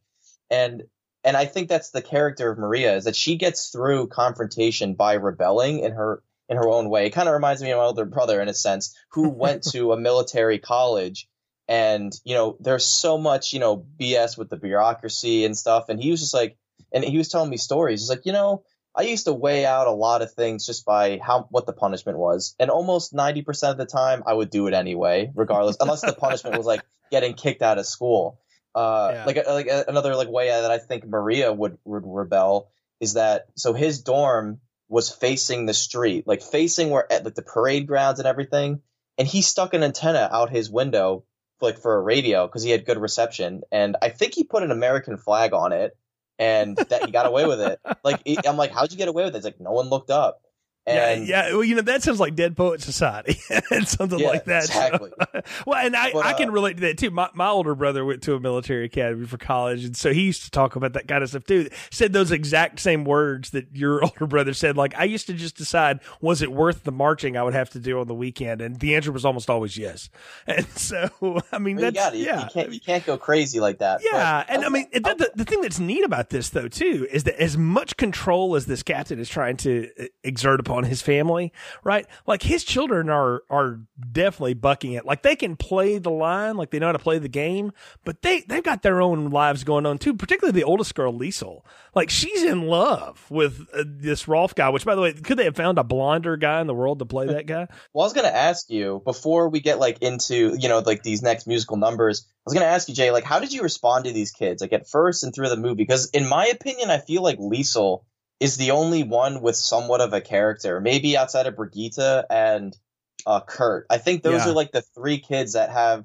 And and i think that's the character of maria is that she gets through confrontation by rebelling in her in her own way. It kind of reminds me of my older brother in a sense who went to a military college and you know there's so much you know bs with the bureaucracy and stuff. And he was just like and he was telling me stories. He's like you know I used to weigh out a lot of things just by how what the punishment was, and almost ninety percent of the time I would do it anyway, regardless, unless the punishment was like getting kicked out of school. Uh, yeah. Like like another like way that I think Maria would would rebel is that so his dorm was facing the street, like facing where at like the parade grounds and everything, and he stuck an antenna out his window like for a radio because he had good reception, and I think he put an American flag on it and that he got away with it. Like I'm like, how'd you get away with it? It's like no one looked up. And, yeah, yeah. Well, you know that sounds like Dead Poet Society and something yeah, like that. Exactly. So, well, and I, but, I can uh, relate to that too. My my older brother went to a military academy for college, and so he used to talk about that kind of stuff too. Said those exact same words that your older brother said. Like I used to just decide was it worth the marching I would have to do on the weekend, and the answer was almost always yes. And so I mean well, that's you yeah, you can't you can't go crazy like that. Yeah, but, and I mean the, the, the thing that's neat about this though too is that as much control as this captain is trying to uh, exert upon his family right? Like his children are are definitely bucking it. Like they can play the line, like they know how to play the game, but they they've got their own lives going on too. Particularly the oldest girl, Liesl. Like she's in love with uh, this Rolf guy. Which, by the way, could they have found a blonder guy in the world to play that guy? Well, I was going to ask you before we get like into you know like these next musical numbers. I was going to ask you, Jay, like how did you respond to these kids like at first and through the movie? Because in my opinion, I feel like Liesl is the only one with somewhat of a character, maybe outside of Brigitta and uh, Kurt. I think those yeah. are like the three kids that have,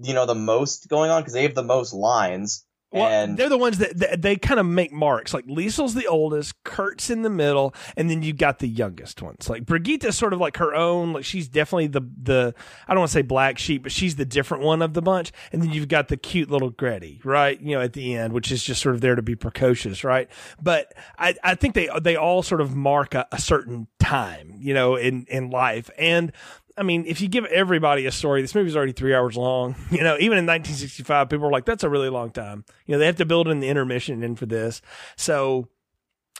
you know, the most going on because they have the most lines. Well, and they're the ones that, that they kind of make marks. Like Liesl's the oldest, Kurt's in the middle, and then you've got the youngest ones. Like Brigitta's sort of like her own. Like she's definitely the the I don't want to say black sheep, but she's the different one of the bunch. And then you've got the cute little Gretty, right? You know, at the end, which is just sort of there to be precocious, right? But I I think they they all sort of mark a, a certain time, you know, in in life and. I mean, if you give everybody a story, this movie's already three hours long. You know, even in 1965, people were like, "That's a really long time." You know, they have to build in the intermission in for this, so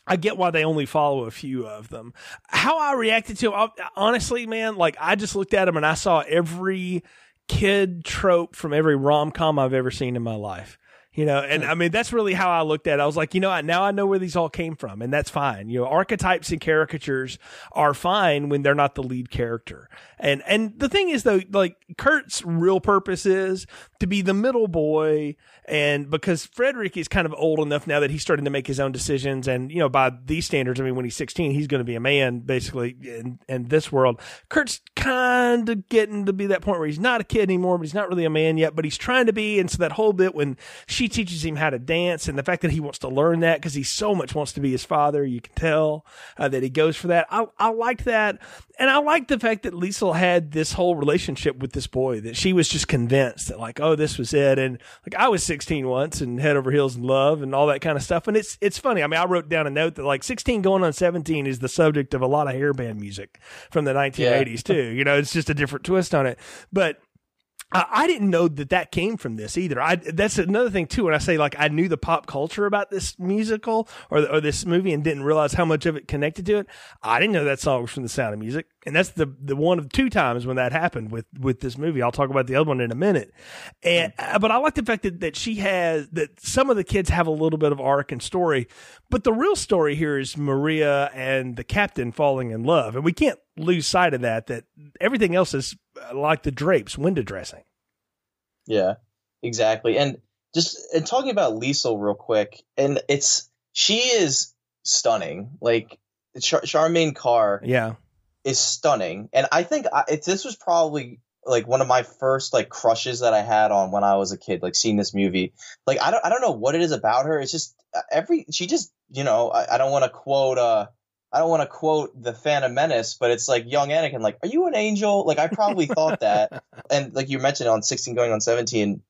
I get why they only follow a few of them. How I reacted to them, honestly, man, like I just looked at them and I saw every kid trope from every rom com I've ever seen in my life. You know, and I mean, that's really how I looked at it. I was like, you know, now I know where these all came from, and that's fine. You know, archetypes and caricatures are fine when they're not the lead character. And, and the thing is, though, like, Kurt's real purpose is to be the middle boy. And because Frederick is kind of old enough now that he's starting to make his own decisions. And, you know, by these standards, I mean, when he's 16, he's going to be a man, basically, in, in this world. Kurt's kind of getting to be that point where he's not a kid anymore, but he's not really a man yet, but he's trying to be. And so that whole bit when she teaches him how to dance and the fact that he wants to learn that because he so much wants to be his father, you can tell uh, that he goes for that. I, I liked that. And I liked the fact that Liesl had this whole relationship with this boy, that she was just convinced that, like, oh, this was it. And like, I was 16 once and head over heels in love and all that kind of stuff. And it's, it's funny. I mean, I wrote down a note that like 16 going on 17 is the subject of a lot of hairband music from the 1980s, yeah. too. You know, it's just a different twist on it. But I didn't know that that came from this either. I that's another thing too. When I say like I knew the pop culture about this musical or or this movie and didn't realize how much of it connected to it, I didn't know that song was from The Sound of Music. And that's the the one of two times when that happened with with this movie. I'll talk about the other one in a minute. And uh, but I like the fact that that she has that some of the kids have a little bit of arc and story, but the real story here is Maria and the captain falling in love, and we can't lose sight of that. That everything else is like the drapes, window dressing. Yeah, exactly. And just and talking about Liesl real quick, and it's she is stunning. Like Char- Charmian Carr, yeah, is stunning. And I think I, it, this was probably like one of my first like crushes that I had on when I was a kid, like seeing this movie. Like I don't I don't know what it is about her. It's just uh, every she just you know I, I don't want to quote uh I don't want to quote the Phantom Menace, but it's like young Anakin, like, are you an angel? Like, I probably thought that. And like you mentioned on 16 going on 17,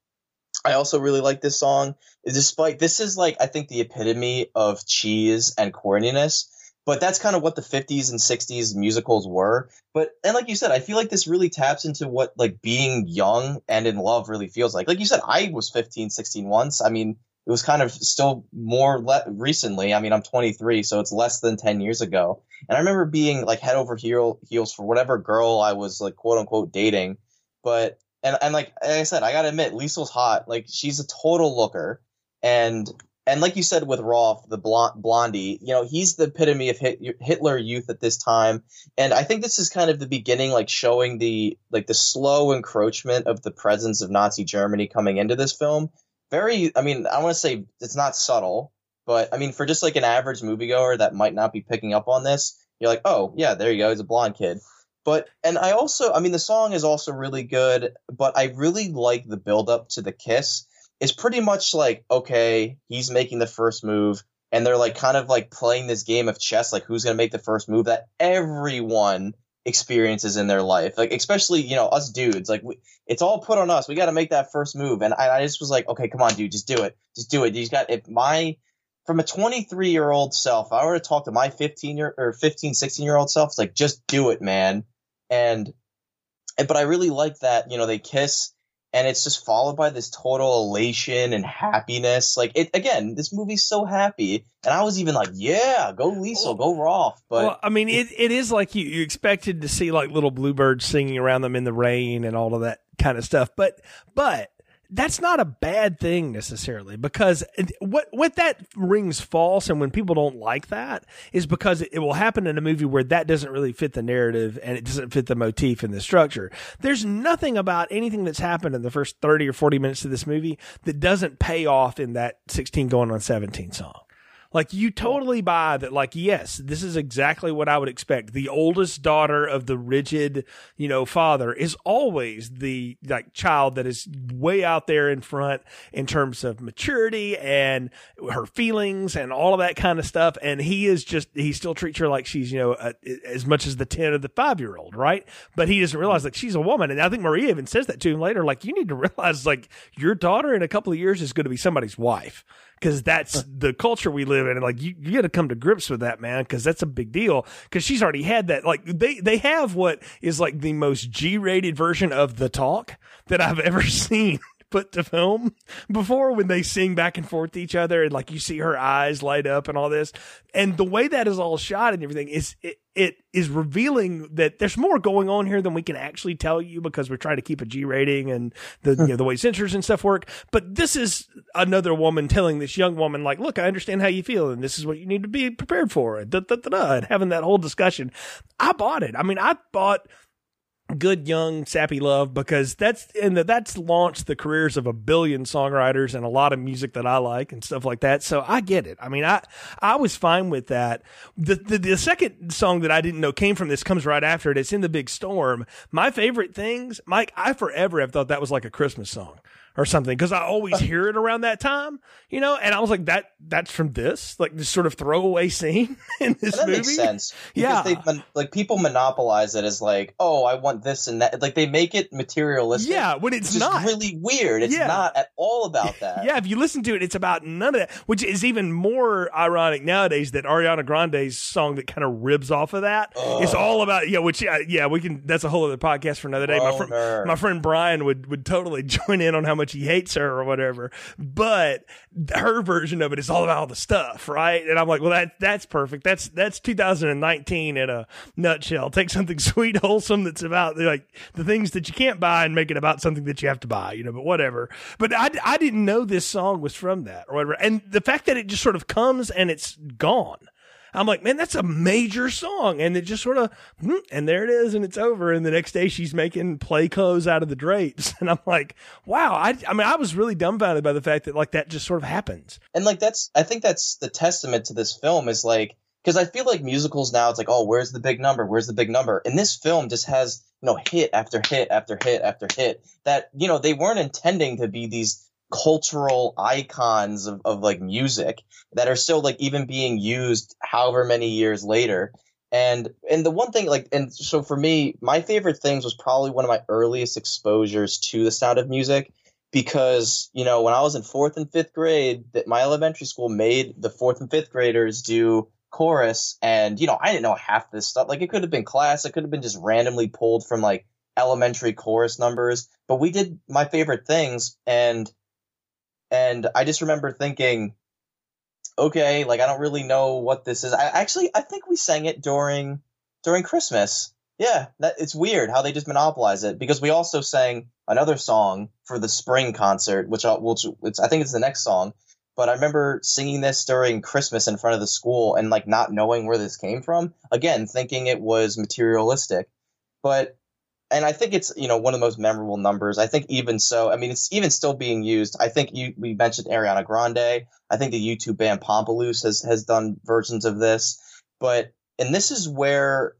I also really like this song. Despite this is like, I think the epitome of cheese and corniness, but that's kind of what the 50s and 60s musicals were. But, and like you said, I feel like this really taps into what like being young and in love really feels like. Like you said, I was 15, 16 once. I mean, it was kind of still more le- recently. I mean, I'm 23, so it's less than 10 years ago. And I remember being like head over heel, heels for whatever girl I was like quote unquote dating. But and and like, like I said, I gotta admit, Liesl's hot. Like she's a total looker, and and like you said with Rolf, the blond, blondie, you know, he's the epitome of Hitler youth at this time. And I think this is kind of the beginning, like showing the like the slow encroachment of the presence of Nazi Germany coming into this film very i mean i want to say it's not subtle but i mean for just like an average moviegoer that might not be picking up on this you're like oh yeah there you go he's a blonde kid. But and i also i mean the song is also really good but i really like the build up to the kiss. It's pretty much like okay he's making the first move and they're like kind of like playing this game of chess like who's going to make the first move that everyone experiences in their life. Like especially you know us dudes like we, it's all put on us. We got to make that first move. And I, I, just was like okay come on dude just do it. Just do it. You got if my from a 23 year old self if i were to talk to my 15 year or 15 16 year old self it's like just do it man. And, and but i really like that you know they kiss and it's just followed by this total elation and happiness. Like it again, this movie's so happy, and I was even like, "Yeah, go Liesl, go Rolf." But well, I mean, it, it is like you, you expected to see like little bluebirds singing around them in the rain and all of that kind of stuff. But but that's not a bad thing necessarily because what what that rings false and when people don't like that is because it, will happen in a movie where that doesn't really fit the narrative and it doesn't fit the motif and the structure. There's nothing about anything that's happened in the first 30 or 40 minutes of this movie that doesn't pay off in that 16 going on 17 song. Like you totally buy that. Like yes, this is exactly what I would expect. The oldest daughter of the rigid, you know, father is always the like child that is way out there in front in terms of maturity and her feelings and all of that kind of stuff. And he is just he still treats her like she's you know a, as much as the ten or the five year old, right? But he doesn't realize that she's a woman. And I think Maria even says that to him later. Like you need to realize like your daughter in a couple of years is going to be somebody's wife because that's the culture we live in. And like, you, you got to come to grips with that, man, because that's a big deal. Because she's already had that. Like, they they have what is like the most G rated version of the talk that I've ever seen put to film before when they sing back and forth to each other and like you see her eyes light up and all this and the way that is all shot and everything is it, it is revealing that there's more going on here than we can actually tell you because we're trying to keep a G rating and the you know the way censors and stuff work. But this is another woman telling this young woman like, "Look, I understand how you feel, and this is what you need to be prepared for." And, da, da, da, and having that whole discussion, I bought it. I mean, I bought good young sappy love because that's and that's launched the careers of a billion songwriters and a lot of music that I like and stuff like that. So I get it. I mean, I I was fine with that. The the, the second song that I didn't know came from this comes right after it. It's in the big storm. My favorite things, Mike. I forever have thought that was like a Christmas song or something because I always hear it around that time, you know. And I was like, that that's from this, like this sort of throwaway scene in this that movie. makes sense. Yeah. they like people monopolize it as like, oh, I want this and that. Like they make it materialistic. Yeah, when it's is not. really weird. It's Yeah. not at all about that. Yeah, if you listen to it, it's about none of that, which is even more ironic nowadays that Ariana Grande's song that kind of ribs off of that. Ugh. all about yeah, which uh, yeah, we can. That's a whole other podcast for another day. My friend, my friend Brian would would totally join in on how much he hates her or whatever, but her version of it is all about all the stuff, right? And I'm like, well, that that's perfect. That's that's 2019 in a nutshell. Take something sweet, wholesome that's about like the things that you can't buy and make it about something that you have to buy, you know. But whatever. But I I didn't know this song was from that or whatever, and the fact that it just sort of comes and it's gone. I'm like, man, that's a major song. And it just sort of, hmm, and there it is, and it's over. And the next day she's making play clothes out of the drapes. And I'm like, wow. I, I mean, I was really dumbfounded by the fact that like that just sort of happens. and like that's I think that's the testament to this film is like because I feel like musicals now it's like oh where's the big number where's the big number and this film just has you know hit after hit after hit after hit that you know they weren't intending to be these cultural icons of, of like music that are still like even being used however many years later. And and the one thing like and so for me my favorite things was probably one of my earliest exposures to the sound of music because you know when I was in fourth and fifth grade, that my elementary school made the fourth and fifth graders do chorus, and you know I didn't know half this stuff. Like it could have been class, it could have been just randomly pulled from like elementary chorus numbers, but we did my favorite things, and and I just remember thinking, okay, like I don't really know what this is. I actually I think we sang it during during Christmas. Yeah, that it's weird how they just monopolize it because we also sang another song for the spring concert, which I'll, which I think it's the next song. But I remember singing this during Christmas in front of the school and like not knowing where this came from. Again, thinking it was materialistic, but and I think it's you know one of the most memorable numbers. I think even so, I mean it's even still being used. I think you we mentioned Ariana Grande. I think the YouTube band Pomplamoose has has done versions of this, but and this is where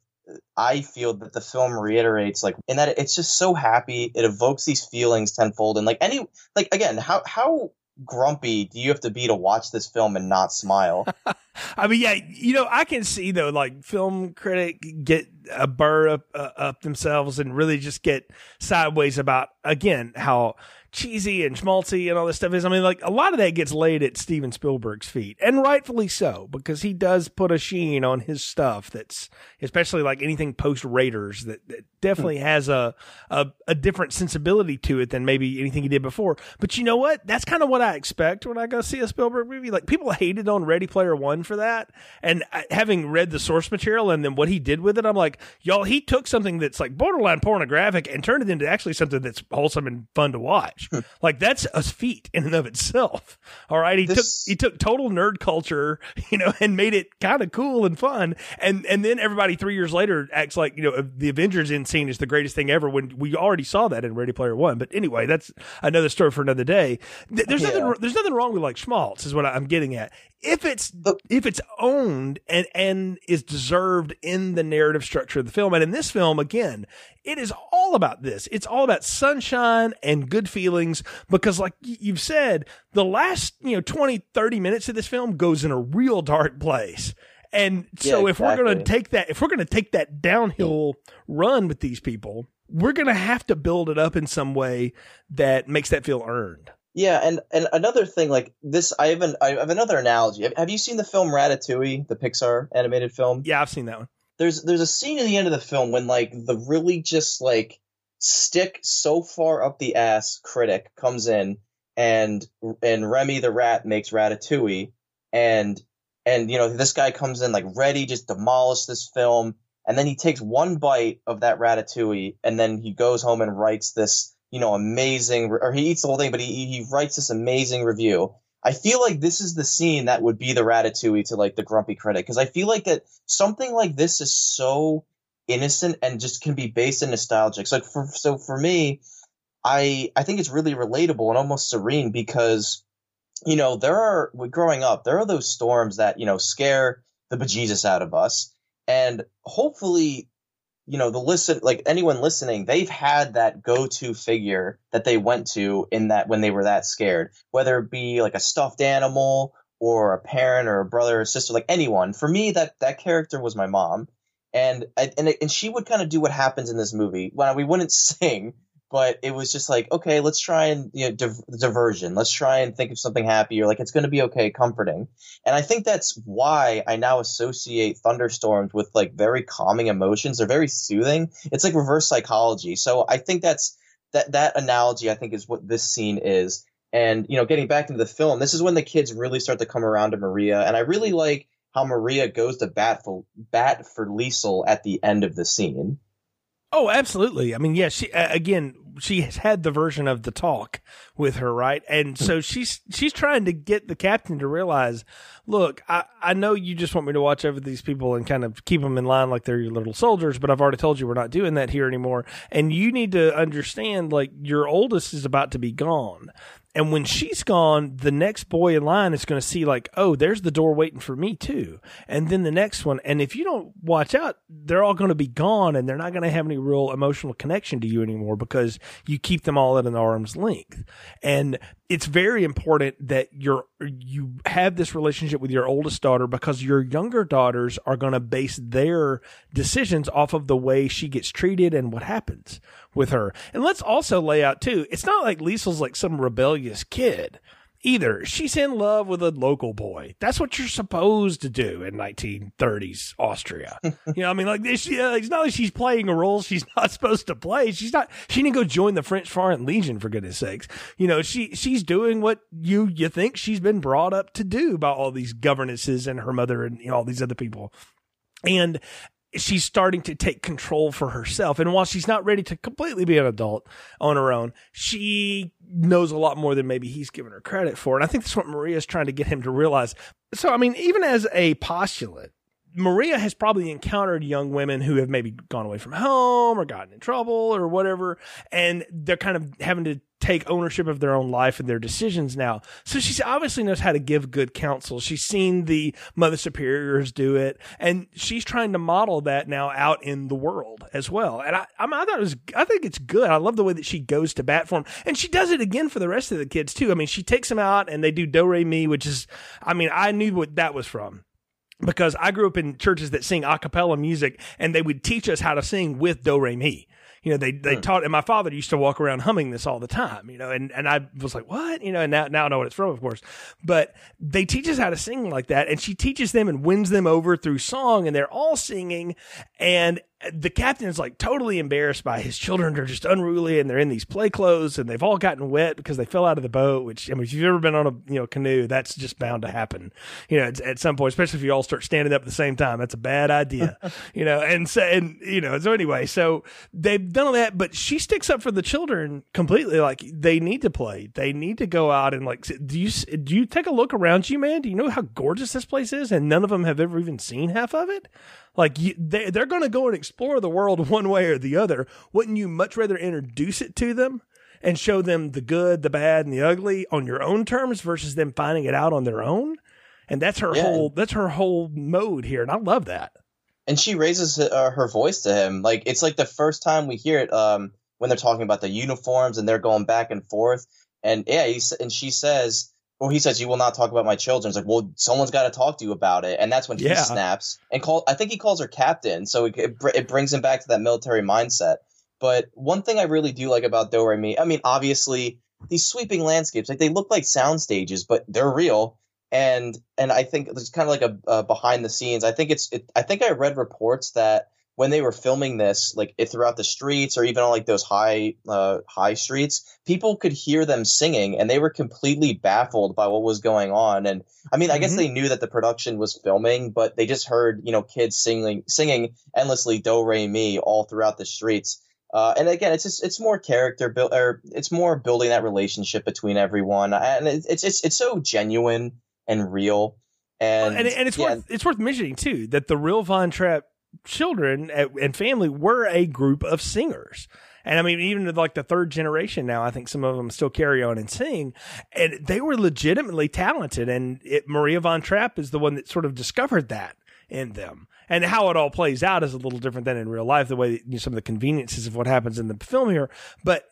I feel that the film reiterates like in that it's just so happy. It evokes these feelings tenfold, and like any like again, how how grumpy do you have to be to watch this film and not smile? I mean, yeah, you know, I can see though, like film critic get a burr up, uh, up themselves and really just get sideways about again how cheesy and schmaltzy and all this stuff is. I mean, like a lot of that gets laid at Steven Spielberg's feet, and rightfully so because he does put a sheen on his stuff. That's especially like anything post Raiders that, that definitely has a, a a different sensibility to it than maybe anything he did before. But you know what? That's kind of what I expect when I go see a Spielberg movie. Like people hated on Ready Player One for that, and I- having read the source material and then what he did with it, I'm like, y'all, he took something that's like borderline pornographic and turned it into actually something that's wholesome and fun to watch. like that's a feat in and of itself. All right, he This- took he took total nerd culture, you know, and made it kind of cool and fun. And and then everybody three years later acts like you know uh, the Avengers end scene is the greatest thing ever when we already saw that in Ready Player One. But anyway, that's another story for another day. There's Yeah. nothing there's nothing wrong with like schmaltz is what I'm getting at. If it's oh. if it's owned and and is deserved in the narrative structure of the film and in this film again it is all about this. It's all about sunshine and good feelings because like you've said the last you know 20 30 minutes of this film goes in a real dark place. And so Yeah, if we're going to take that if we're going to take that downhill run with these people we're going to have to build it up in some way that makes that feel earned Yeah, and and another thing like this, I have an I have another analogy. Have, have you seen the film Ratatouille, the Pixar animated film? yeah i've seen that one There's there's a scene at the end of the film when like the really just like stick so far up the ass critic comes in and and Remy the rat makes Ratatouille and and you know this guy comes in like ready just demolish this film and then he takes one bite of that Ratatouille and then he goes home and writes this you know amazing or he eats the whole thing but he he writes this amazing review I feel like this is the scene that would be the ratatouille to like the grumpy critic because I feel like that something like this is so innocent and just can be based in nostalgic. So like for so for me, I I think it's really relatable and almost serene because you know there are growing up there are those storms that you know scare the bejesus out of us and hopefully you know the listen like anyone listening they've had that go-to figure that they went to in that when they were that scared whether it be like a stuffed animal or a parent or a brother or sister like anyone. For me that that character was my mom. And and and she would kind of do what happens in this movie. When we wouldn't sing but it was just like okay let's try and you know div- diversion. Let's try and think of something happy or like it's going to be okay comforting. And i think that's why i now associate thunderstorms with like very calming emotions. They're very soothing. It's like reverse psychology. So i think that's that that analogy i think is what this scene is. And you know getting back into the film this is when the kids really start to come around to maria. And i really like how maria goes to bat for bat for liesl at the end of the scene Oh, absolutely. I mean, yeah, she uh, again, she has had the version of the talk with her, right? And so she's she's trying to get the captain to realize, look, I I know you just want me to watch over these people and kind of keep them in line like they're your little soldiers, but I've already told you we're not doing that here anymore. And you need to understand like your oldest is about to be gone. And when she's gone, the next boy in line is going to see like, oh, there's the door waiting for me too. And then the next one. And if you don't watch out, they're all going to be gone and they're not going to have any real emotional connection to you anymore because you keep them all at an arm's length. And it's very important that you're, you have this relationship with your oldest daughter because your younger daughters are going to base their decisions off of the way she gets treated and what happens with her. And let's also lay out too, it's not like Liesl's like some rebellious kid either. She's in love with a local boy. That's what you're supposed to do in 1930s Austria. you know, I mean, like this, yeah, it's not like she's playing a role she's not supposed to play. She's not, she didn't go join the French Foreign Legion for goodness sakes. You know, she, she's doing what you, you think she's been brought up to do by all these governesses and her mother and you know, all these other people. And she's starting to take control for herself. And while she's not ready to completely be an adult on her own, she knows a lot more than maybe he's given her credit for. And I think that's what Maria's trying to get him to realize. So, I mean, even as a postulant, Maria has probably encountered young women who have maybe gone away from home or gotten in trouble or whatever, and they're kind of having to take ownership of their own life and their decisions now. So she obviously knows how to give good counsel. She's seen the mother superiors do it, and she's trying to model that now out in the world as well. And I, I, mean, I thought it was, I think it's good. I love the way that she goes to bat for him, and she does it again for the rest of the kids too. I mean, she takes them out and they do do re mi, which is, I mean, I knew what that was from because I grew up in churches that sing a cappella music and they would teach us how to sing with do re mi. You know, they, they taught, and my father used to walk around humming this all the time, you know, and, and I was like, what? You know, and now, now I know what it's from, of course. But they teach us how to sing like that. And she teaches them and wins them over through song, and they're all singing. And the captain is like totally embarrassed by his children are just unruly and they're in these play clothes and they've all gotten wet because they fell out of the boat which i mean if you've ever been on a you know canoe that's just bound to happen you know at, at some point especially if you all start standing up at the same time that's a bad idea you know and so and you know so anyway so they've done all that but she sticks up for the children completely like they need to play they need to go out and like do you do you take a look around you man? Do you know how gorgeous this place is? And none of them have ever even seen half of it like you, they, they're going to go and explore the world one way or the other. Wouldn't you much rather introduce it to them and show them the good, the bad, and the ugly on your own terms versus them finding it out on their own? and that's her Yeah. whole that's her whole mode here, and I love that. and she raises uh, her voice to him like it's like the first time we hear it um when they're talking about the uniforms and they're going back and forth and yeah and she says or he says you will not talk about my children. It's like well someone's got to talk to you about it. And that's when he Yeah. snaps and call i think he calls her captain. So it, it, it brings him back to that military mindset. But one thing i really do like about do re mi i mean obviously these sweeping landscapes like they look like sound stages but they're real. And and I think it's kind of like a uh, behind the scenes. I think it's it, I think I read reports that when they were filming this, like it, throughout the streets or even on like those high uh, high streets, people could hear them singing, and they were completely baffled by what was going on. And I mean, I guess Mhm. they knew that the production was filming, but they just heard you know kids singing singing endlessly do re mi all throughout the streets. Uh, and again, it's just it's more character build, or it's more building that relationship between everyone, and it, it's it's it's so genuine and real. And and, and it's yeah, worth it's worth mentioning too that the real Von Trapp children and family were a group of singers. And I mean, even like the third generation now, I think some of them still carry on and sing, and they were legitimately talented. And it, Maria Von Trapp is the one that sort of discovered that in them. And how it all plays out is a little different than in real life. The way that, you know, some of the conveniences of what happens in the film here, but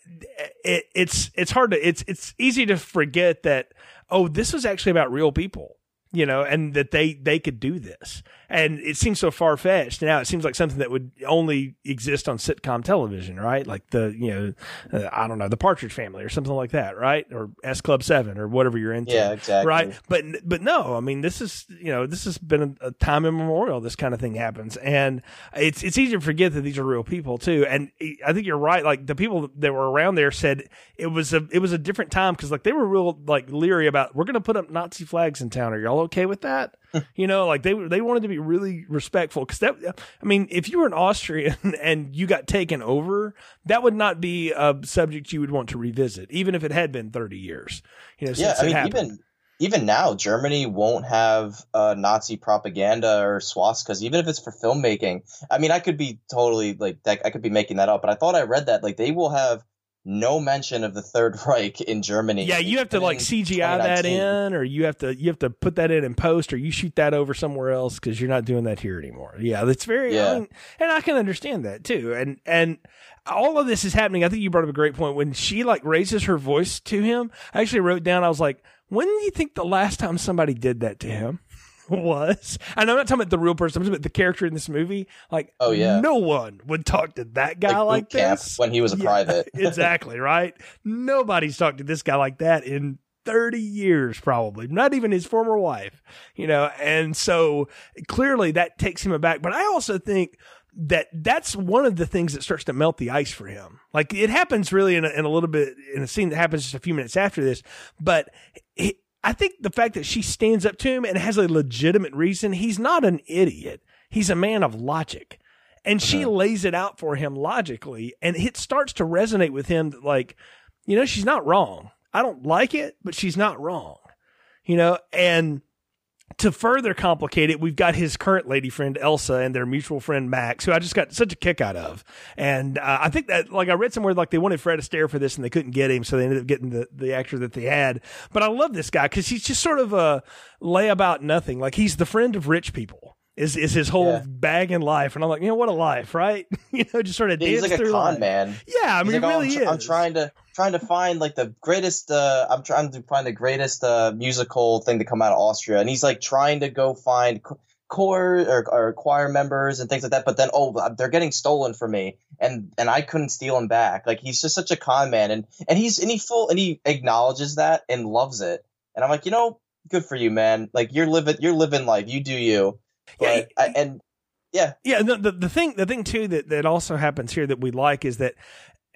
it, it's it's hard to it's it's easy to forget that oh, this was actually about real people you know, and that they they could do this. And it seems so far fetched now. It seems like something that would only exist on sitcom television, right? Like the you know, uh, I don't know, the Partridge Family or something like that, right? Or S Club Seven or whatever you're into, yeah, exactly. right? But but no, I mean, this is you know, this has been a, a time immemorial. This kind of thing happens, and it's it's easy to forget that these are real people too. And I think you're right. Like the people that were around there said it was a it was a different time because like they were real like leery about we're going to put up Nazi flags in town. Are y'all okay with that? you know, like they they wanted to be really respectful because that I mean, if you were an Austrian and you got taken over, that would not be a subject you would want to revisit, even if it had been thirty years. You know, yeah, I it mean, happened. even even now, Germany won't have uh, Nazi propaganda or swastikas, even if it's for filmmaking. I mean, I could be totally like that. I could be making that up, but I thought I read that like they will have no mention of the Third Reich in Germany. Yeah, you have to like CGI that in, or you have to you have to put that in in post, or you shoot that over somewhere else because you're not doing that here anymore. Yeah, that's very. I Yeah. mean, and I can understand that too. And and all of this is happening. I think you brought up a great point when she like raises her voice to him. I actually wrote down. I was like, when do you think the last time somebody did that to him? Was and I'm not talking about the real person. I'm talking about the character in this movie. Like, Oh, yeah. no one would talk to that guy Like like, this when he was a Yeah, private. exactly right. Nobody's talked to this guy like that in 30 years, probably not even his former wife, you know. And so clearly that takes him aback. But I also think that that's one of the things that starts to melt the ice for him. Like it happens really in a, in a little bit in a scene that happens just a few minutes after this, but. He, I think the fact that she stands up to him and has a legitimate reason, he's not an idiot. He's a man of logic. And she uh-huh. lays it out for him logically, and it starts to resonate with him that, like, you know, she's not wrong. I don't like it, but she's not wrong. You know, and to further complicate it, we've got his current lady friend Elsa and their mutual friend Max, who I just got such a kick out of. And uh, I think that, like, I read somewhere like they wanted Fred Astaire for this and they couldn't get him, so they ended up getting the, the actor that they had. But I love this guy because he's just sort of a layabout nothing. Like he's the friend of rich people. Is, is his whole Yeah. bag in life, and I'm like, you know, what a life, right? you know, just sort of Yeah, he's like a con life. man. Yeah, I mean, like, oh, really I'm, tr- is. I'm trying to trying to find like the greatest. Uh, I'm trying to find the greatest uh, musical thing to come out of Austria, and he's like trying to go find core or, or choir members and things like that. But then, oh, they're getting stolen from me, and and I couldn't steal them back. Like he's just such a con man, and and he's and he full and he acknowledges that and loves it. And I'm like, you know, good for you, man. Like you're living you're living life. You do you. Yeah, But I, and yeah, Yeah, the, the the thing the thing too that that also happens here that we like is that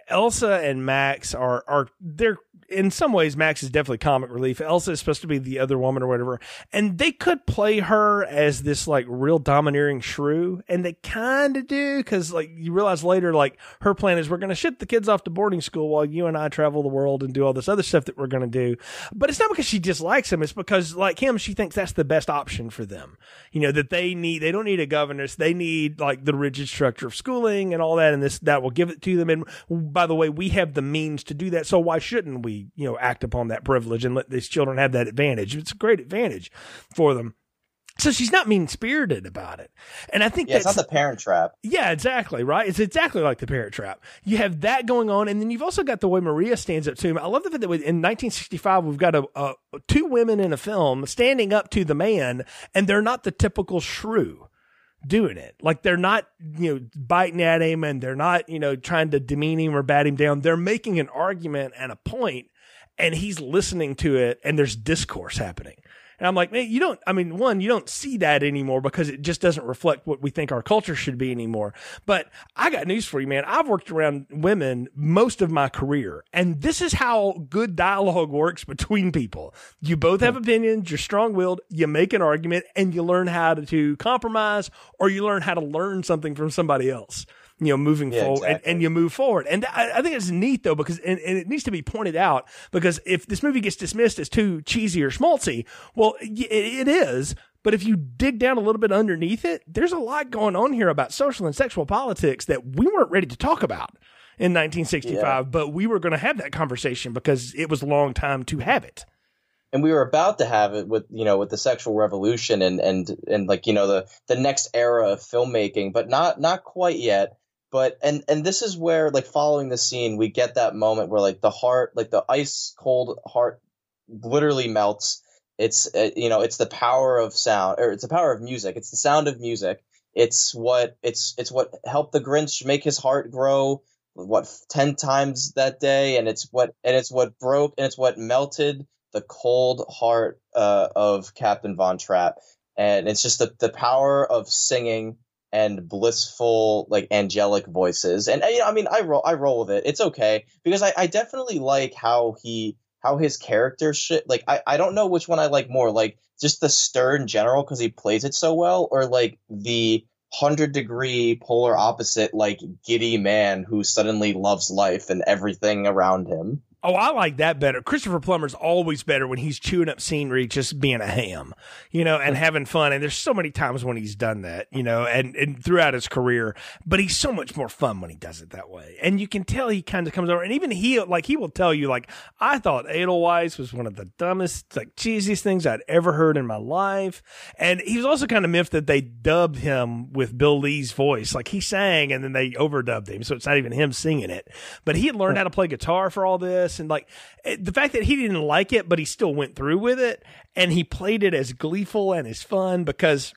Elsa and Max are are they're in some ways Max is definitely comic relief. Elsa is supposed to be the other woman or whatever, and they could play her as this like real domineering shrew, and they kind of do because like you realize later like her plan is we're going to ship the kids off to boarding school while you and I travel the world and do all this other stuff that we're going to do. But it's not because she dislikes him; it's because like him, she thinks that's the best option for them. You know that they need they don't need a governess, they need like the rigid structure of schooling and all that, and this that will give it to them. And by the way, we have the means to do that, so why shouldn't can you know, act upon that privilege and let these children have that advantage? It's a great advantage for them. So she's not mean spirited about it. And I think yeah, that's it's not the parent trap. Yeah, exactly. Right. It's exactly like the parent trap. You have that going on. And then you've also got the way Maria stands up to him. I love the fact that in 1965, we've got a, a, two women in a film standing up to the man and they're not the typical shrew doing it. Like they're not, you know, biting at him and they're not, you know, trying to demean him or bat him down. They're making an argument and a point and he's listening to it and there's discourse happening. And I'm like, man, you don't, I mean, one, you don't see that anymore because it just doesn't reflect what we think our culture should be anymore. But I got news for you, man. I've worked around women most of my career, and this is how good dialogue works between people. You both have hmm. opinions, you're strong willed, you make an argument, and you learn how to compromise or you learn how to learn something from somebody else you know, moving yeah, forward exactly. and, and, you move forward. And I, I think it's neat though, because, and, and, it needs to be pointed out because if this movie gets dismissed as too cheesy or schmaltzy, well, it, it is. But if you dig down a little bit underneath it, there's a lot going on here about social and sexual politics that we weren't ready to talk about in 1965, yeah. but we were going to have that conversation because it was a long time to have it and we were about to have it with you know with the sexual revolution and and and like you know the the next era of filmmaking but not not quite yet but and and this is where like following the scene we get that moment where like the heart like the ice cold heart literally melts. It's uh, you know it's the power of sound or it's the power of music. It's the sound of music. It's what it's it's what helped the grinch make his heart grow what 10 times that day and it's what and it's what broke and it's what melted the cold heart uh, of captain von trapp. And it's just the, the power of singing and blissful like angelic voices. And you know, i mean i roll i roll with it. It's okay. Because i, I definitely like how he how his character shit like I, I don't know which one i like more like just the stern general because he plays it so well or like the 100 degree polar opposite like giddy man who suddenly loves life and everything around him Oh, I like that better. Christopher Plummer's always better when he's chewing up scenery, just being a ham, you know, and having fun. And there's so many times when he's done that, you know, and, and throughout his career, but he's so much more fun when he does it that way. And you can tell he kind of comes over and even he, like, he will tell you, like, I thought Edelweiss was one of the dumbest, like, cheesiest things I'd ever heard in my life. And he was also kind of miffed that they dubbed him with Bill Lee's voice. Like, he sang and then they overdubbed him. So it's not even him singing it. But he had learned how to play guitar for all this this and like eh, the fact that he didn't like it but he still went through with it and he played it as gleeful and as fun because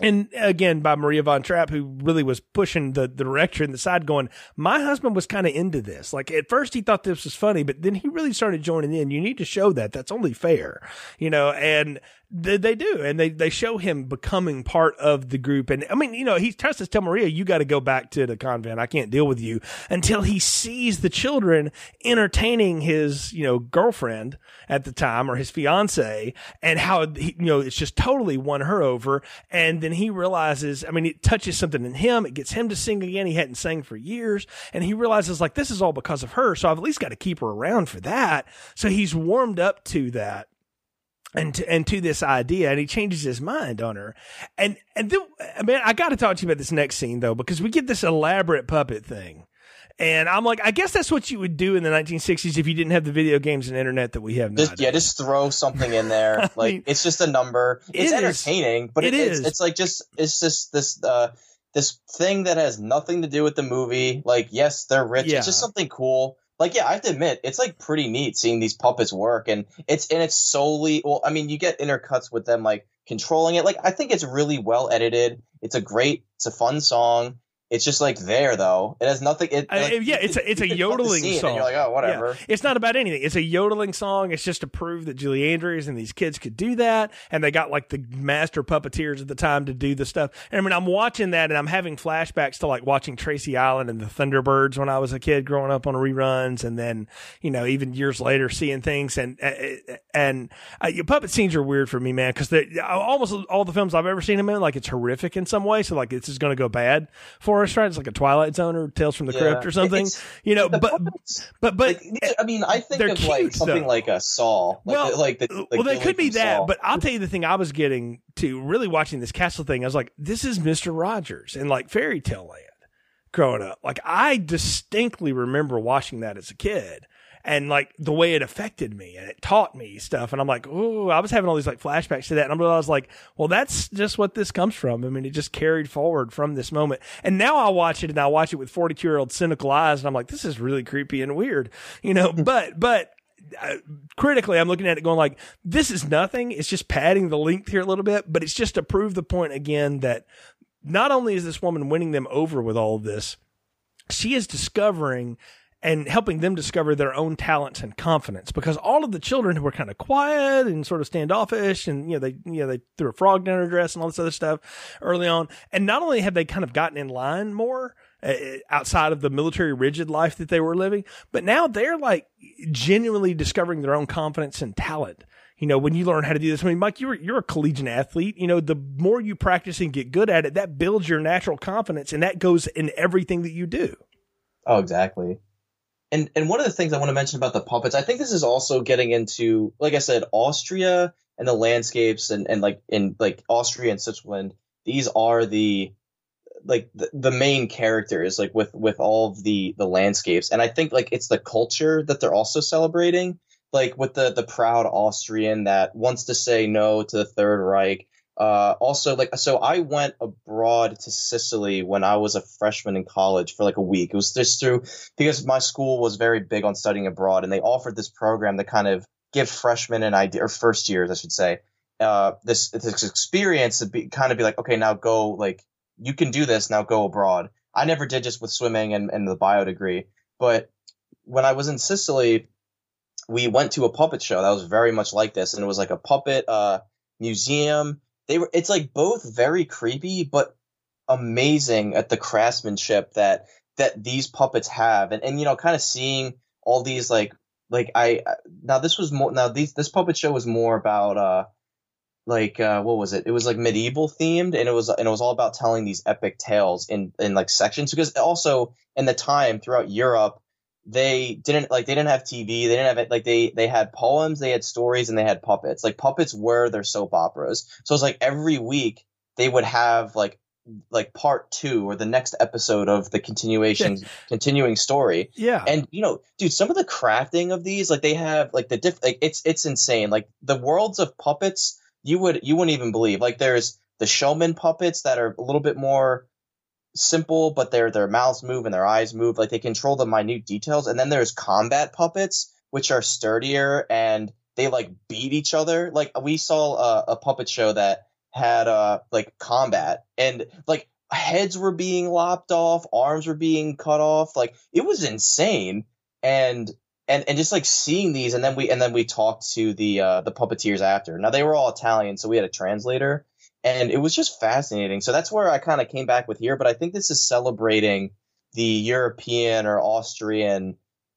and again by Maria von Trapp, who really was pushing the, the director in the side, going, My husband was kind of into this. Like at first he thought this was funny, but then he really started joining in. You need to show that. That's only fair, you know, and they, they do, and they they show him becoming part of the group. And I mean, you know, he tries to tell Maria, "You got to go back to the convent. I can't deal with you." Until he sees the children entertaining his, you know, girlfriend at the time or his fiance, and how he, you know it's just totally won her over. And then he realizes, I mean, it touches something in him. It gets him to sing again. He hadn't sang for years, and he realizes like this is all because of her. So I've at least got to keep her around for that. So he's warmed up to that and to, and to this idea, and he changes his mind on her. And and then, man, I got to talk to you about this next scene though, because we get this elaborate puppet thing. And I'm like, I guess that's what you would do in the 1960s if you didn't have the video games and internet that we have now. Just, yeah, just throw something in there. like mean, it's just a number. It's it entertaining, is. but it, it is. It's, it's, like just it's just this uh this thing that has nothing to do with the movie. Like, yes, they're rich. Yeah. It's just something cool like yeah, I have to admit, it's like pretty neat seeing these puppets work, and it's and it's solely well, I mean, you get intercuts with them like controlling it. Like I think it's really well edited. It's a great, it's a fun song. It's just like there though. It has nothing. It, like, yeah, it's a it's a yodeling song. you're like, oh, whatever. Yeah. It's not about anything. It's a yodeling song. It's just to prove that Julie Andrews and these kids could do that, and they got like the master puppeteers at the time to do the stuff. And I mean, I'm watching that, and I'm having flashbacks to like watching Tracy Island and the Thunderbirds when I was a kid growing up on reruns, and then you know even years later seeing things and and uh, your puppet scenes are weird for me, man, because almost all the films I've ever seen them in, like it's horrific in some way. So like this is going to go bad for right? It's like a Twilight Zone or Tales from the yeah. Crypt or something. It's, you know, but, puppets, but but like, I mean, I think of cute, like something though. like a Saw. Like well, like the, like well, there could be that, Saw. but I'll tell you the thing I was getting to really watching this castle thing. I was like, this is Mister Rogers and like Fairy Tale Land growing up. Like I distinctly remember watching that as a kid and like the way it affected me and it taught me stuff. And I'm like, oh, I was having all these like flashbacks to that. And I was like, well, that's just what this comes from. I mean, it just carried forward from this moment. And now I watch it and I watch it with 42 year old cynical eyes. And I'm like, this is really creepy and weird, you know, but, but, uh, critically, I'm looking at it going like, this is nothing. It's just padding the length here a little bit, but it's just to prove the point again that not only is this woman winning them over with all of this, she is discovering and helping them discover their own talents and confidence because all of the children who were kind of quiet and sort of standoffish and you know they you know they threw a frog down her dress and all this other stuff early on and not only have they kind of gotten in line more uh, outside of the military rigid life that they were living but now they're like genuinely discovering their own confidence and talent you know, when you learn how to do this, I mean, Mike, you're you're a collegiate athlete. You know, the more you practice and get good at it, that builds your natural confidence, and that goes in everything that you do. Oh, exactly. And and one of the things I want to mention about the puppets, I think this is also getting into, like I said, Austria and the landscapes, and and like in like Austria and Switzerland, these are the like the, the main characters like with with all of the the landscapes and i think like it's the culture that they're also celebrating like with the the proud Austrian that wants to say no to the Third Reich. Uh, also, like so, I went abroad to Sicily when I was a freshman in college for like a week. It was just through because my school was very big on studying abroad, and they offered this program to kind of give freshmen an idea or first years, I should say, uh, this this experience to be kind of be like, okay, now go like you can do this. Now go abroad. I never did just with swimming and, and the bio degree, but when I was in Sicily, we went to a puppet show that was very much like this, and it was like a puppet uh, museum. They were it's like both very creepy but amazing at the craftsmanship that that these puppets have, and and you know, kind of seeing all these like like I now this was more now these this puppet show was more about uh like uh what was it? It was like medieval themed and it was and it was all about telling these epic tales in in like sections. Because also in the time throughout Europe they didn't like they didn't have TV. They didn't have it like they they had poems, they had stories, and they had puppets. Like puppets were their soap operas. So it's like every week they would have like like part two or the next episode of the continuation continuing story. Yeah. And you know, dude, some of the crafting of these, like they have like the diff like it's it's insane. Like the worlds of puppets, you would you wouldn't even believe. Like there's the showman puppets that are a little bit more simple, but their their mouths move and their eyes move. Like they control the minute details. And then there's combat puppets, which are sturdier and they like beat each other. Like we saw a, a puppet show that had uh like combat and like heads were being lopped off, arms were being cut off. Like it was insane. And and and just like seeing these and then we and then we talked to the uh the puppeteers after. Now they were all Italian, so we had a translator and it was just fascinating. So that's where I kind of came back with here. But I think this is celebrating the European or Austrian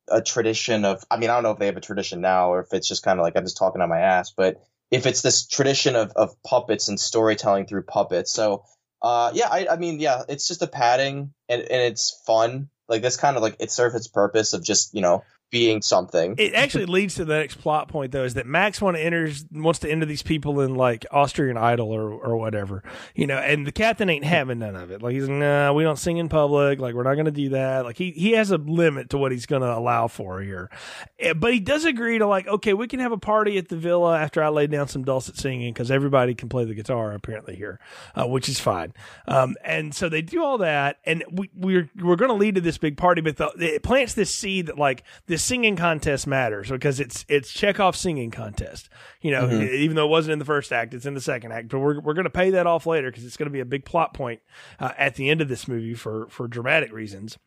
a tradition of. I mean, I don't know if they have a tradition now or if it's just kind of like I'm just talking on my ass, but if it's this tradition of, of puppets and storytelling through puppets. So uh, yeah, I, I mean, yeah, it's just a padding and, and it's fun. Like this kind of like it serves its purpose of just you know being something. It actually leads to the next plot point though, is that Max to enters wants to enter these people in like Austrian Idol or or whatever, you know, and the captain ain't having none of it. Like he's nah, we don't sing in public. Like we're not going to do that. Like he he has a limit to what he's going to allow for here, eh, but he does agree to like okay, we can have a party at the villa after I lay down some dulcet singing because everybody can play the guitar apparently here, uh, which is fine. Um, and so they do all that, and we we're we're going to lead to this big party, but the, it plants this seed that like this the singing contest matters because it's it's Chekhov's singing contest. You know, mm-hmm. even though it wasn't in the first act, it's in the second act. But we're we're going to pay that off later because it's going to be a big plot point uh, at the end of this movie for for dramatic reasons.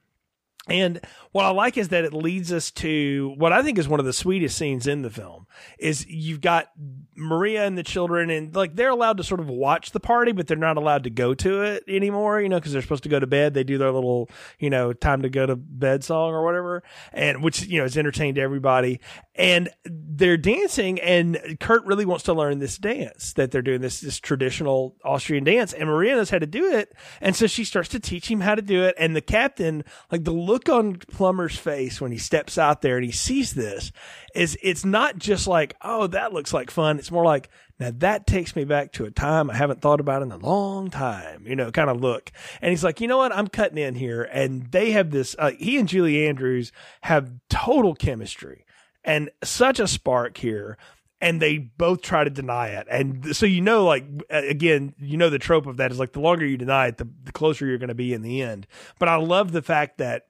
And what I like is that it leads us to what I think is one of the sweetest scenes in the film is you've got Maria and the children and like they're allowed to sort of watch the party, but they're not allowed to go to it anymore, you know, cause they're supposed to go to bed. They do their little, you know, time to go to bed song or whatever. And which, you know, is entertained everybody and they're dancing and Kurt really wants to learn this dance that they're doing this, this traditional Austrian dance and Maria knows how to do it. And so she starts to teach him how to do it. And the captain, like the look on Plummer's face when he steps out there and he sees this is it's not just like, oh, that looks like fun. It's more like, now that takes me back to a time I haven't thought about in a long time, you know, kind of look. And he's like, you know what? I'm cutting in here. And they have this, uh, he and Julie Andrews have total chemistry. and such a spark here and they both try to deny it. And so you know, like again, you know the trope of that is like the longer you deny it, the, the closer you're going to be in the end. But I love the fact that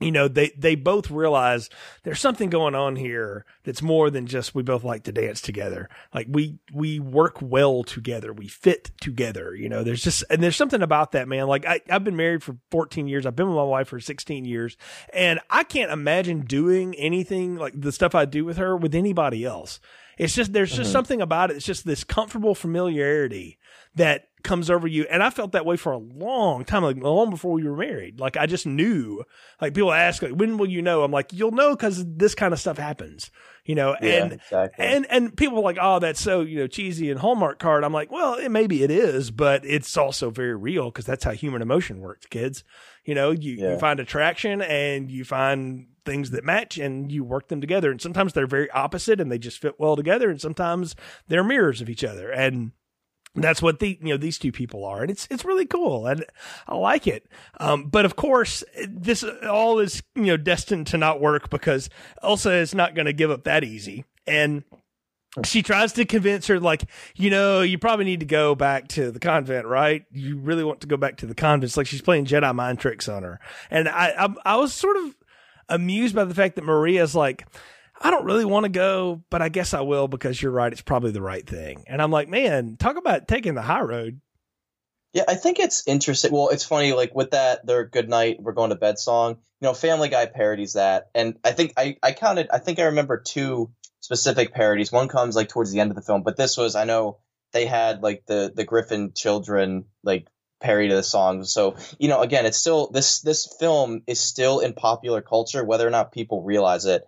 you know they they both realize there's something going on here that's more than just we both like to dance together. Like we we work well together. We fit together you know there's just and there's something about that man. Like I, i've been married for 14 years. I've been with my wife for 16 years. And i can't imagine doing anything like the stuff i do with her with anybody else. It's just there's just mm-hmm. something about it. It's just this comfortable familiarity that comes over you. And I felt that way for a long time, like long before we were married. Like I just knew. Like people ask, like, when will you know? I'm like, you'll know because this kind of stuff happens. You know, yeah, and exactly. and and people are like, oh, that's so you know cheesy and Hallmark card. I'm like, well, it, maybe it is, but it's also very real because that's how human emotion works, kids. You know, you, yeah. you find attraction and you find things that match and you work them together. And sometimes they're very opposite and they just fit well together. And sometimes they're mirrors of each other. And that's what the you know these two people are and it's it's really cool and i like it. Um, but of course this all is you know destined to not work because elsa is not going to give up that easy and she tries to convince her like you know you probably need to go back to the convent right? You really want to go back to the convent it's like she's playing jedi mind tricks on her. And i i, I was sort of amused by the fact that Maria's like, I don't really want to go, but I guess I will because you're right. It's probably the right thing. And I'm like, man, talk about taking the high road. Yeah, I think it's interesting. Well, it's funny, like with that, their good night, we're going to bed song. You know, Family Guy parodies that. And I think I, I counted, I think I remember two specific parodies. One comes like towards the end of the film, but this was, I know they had like the, the Griffin children, like parody to the song. So, you know, again, it's still this this film is still in popular culture, whether or not people realize it.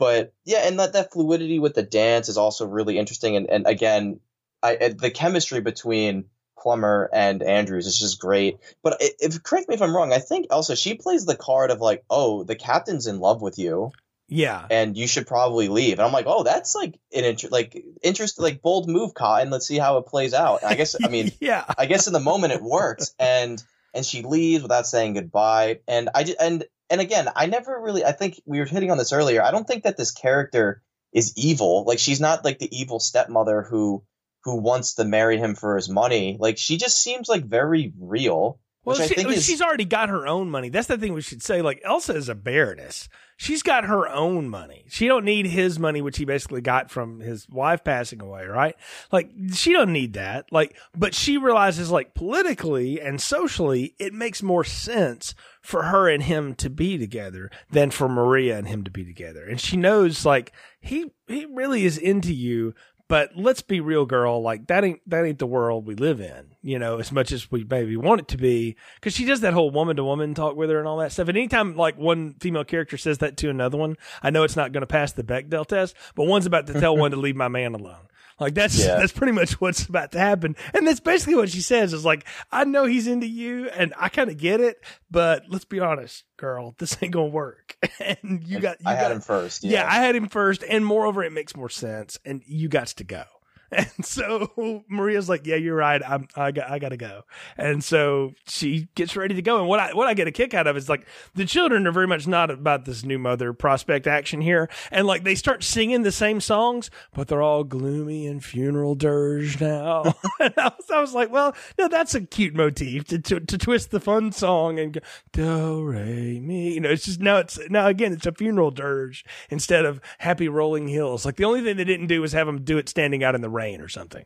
But yeah, and that, that fluidity with the dance is also really interesting. And, and again, I, the chemistry between Plummer and Andrews is just great. But if correct me if I'm wrong, I think Elsa she plays the card of like, oh, the captain's in love with you. Yeah. And you should probably leave. And I'm like, oh, that's like an inter- like interest, like bold move, Cotton. Let's see how it plays out. I guess, I mean, yeah. I guess in the moment it worked, and and she leaves without saying goodbye. And I just and and again, I never really. I think we were hitting on this earlier. I don't think that this character is evil. Like she's not like the evil stepmother who who wants to marry him for his money. Like she just seems like very real. Well, she, is, she's already got her own money. That's the thing we should say. Like Elsa is a baroness she's got her own money. She don't need his money, which he basically got from his wife passing away, right? Like she don't need that. Like, but she realizes like politically and socially, it makes more sense for her and him to be together than for Maria and him to be together. And she knows like he he really is into you, but let's be real, girl. Like that ain't that ain't the world we live in. You know, as much as we maybe want it to be, because she does that whole woman to woman talk with her and all that stuff. And anytime like one female character says that to another one, I know it's not going to pass the Bechdel test, but one's about to tell one to leave my man alone. Like that's yeah. that's pretty much what's about to happen. And that's basically what she says is like, I know he's into you and I kind of get it, but let's be honest, girl, this ain't gonna work. and you got you I got, had him first. Yeah. yeah, I had him first, and moreover, it makes more sense. And you got to go. And so Maria's like, "Yeah, you're right. I'm I got I got to go." And so she gets ready to go. And what I what I get a kick out of is like the children are very much not about this new mother prospect action here, and like they start singing the same songs, but they're all gloomy and funeral dirge now. and I was, I was like, "Well, no, that's a cute motif to, to to twist the fun song and go do re mi." You know, it's just now it's now again it's a funeral dirge instead of happy rolling hills. Like the only thing they didn't do was have them do it standing out in the rain or something.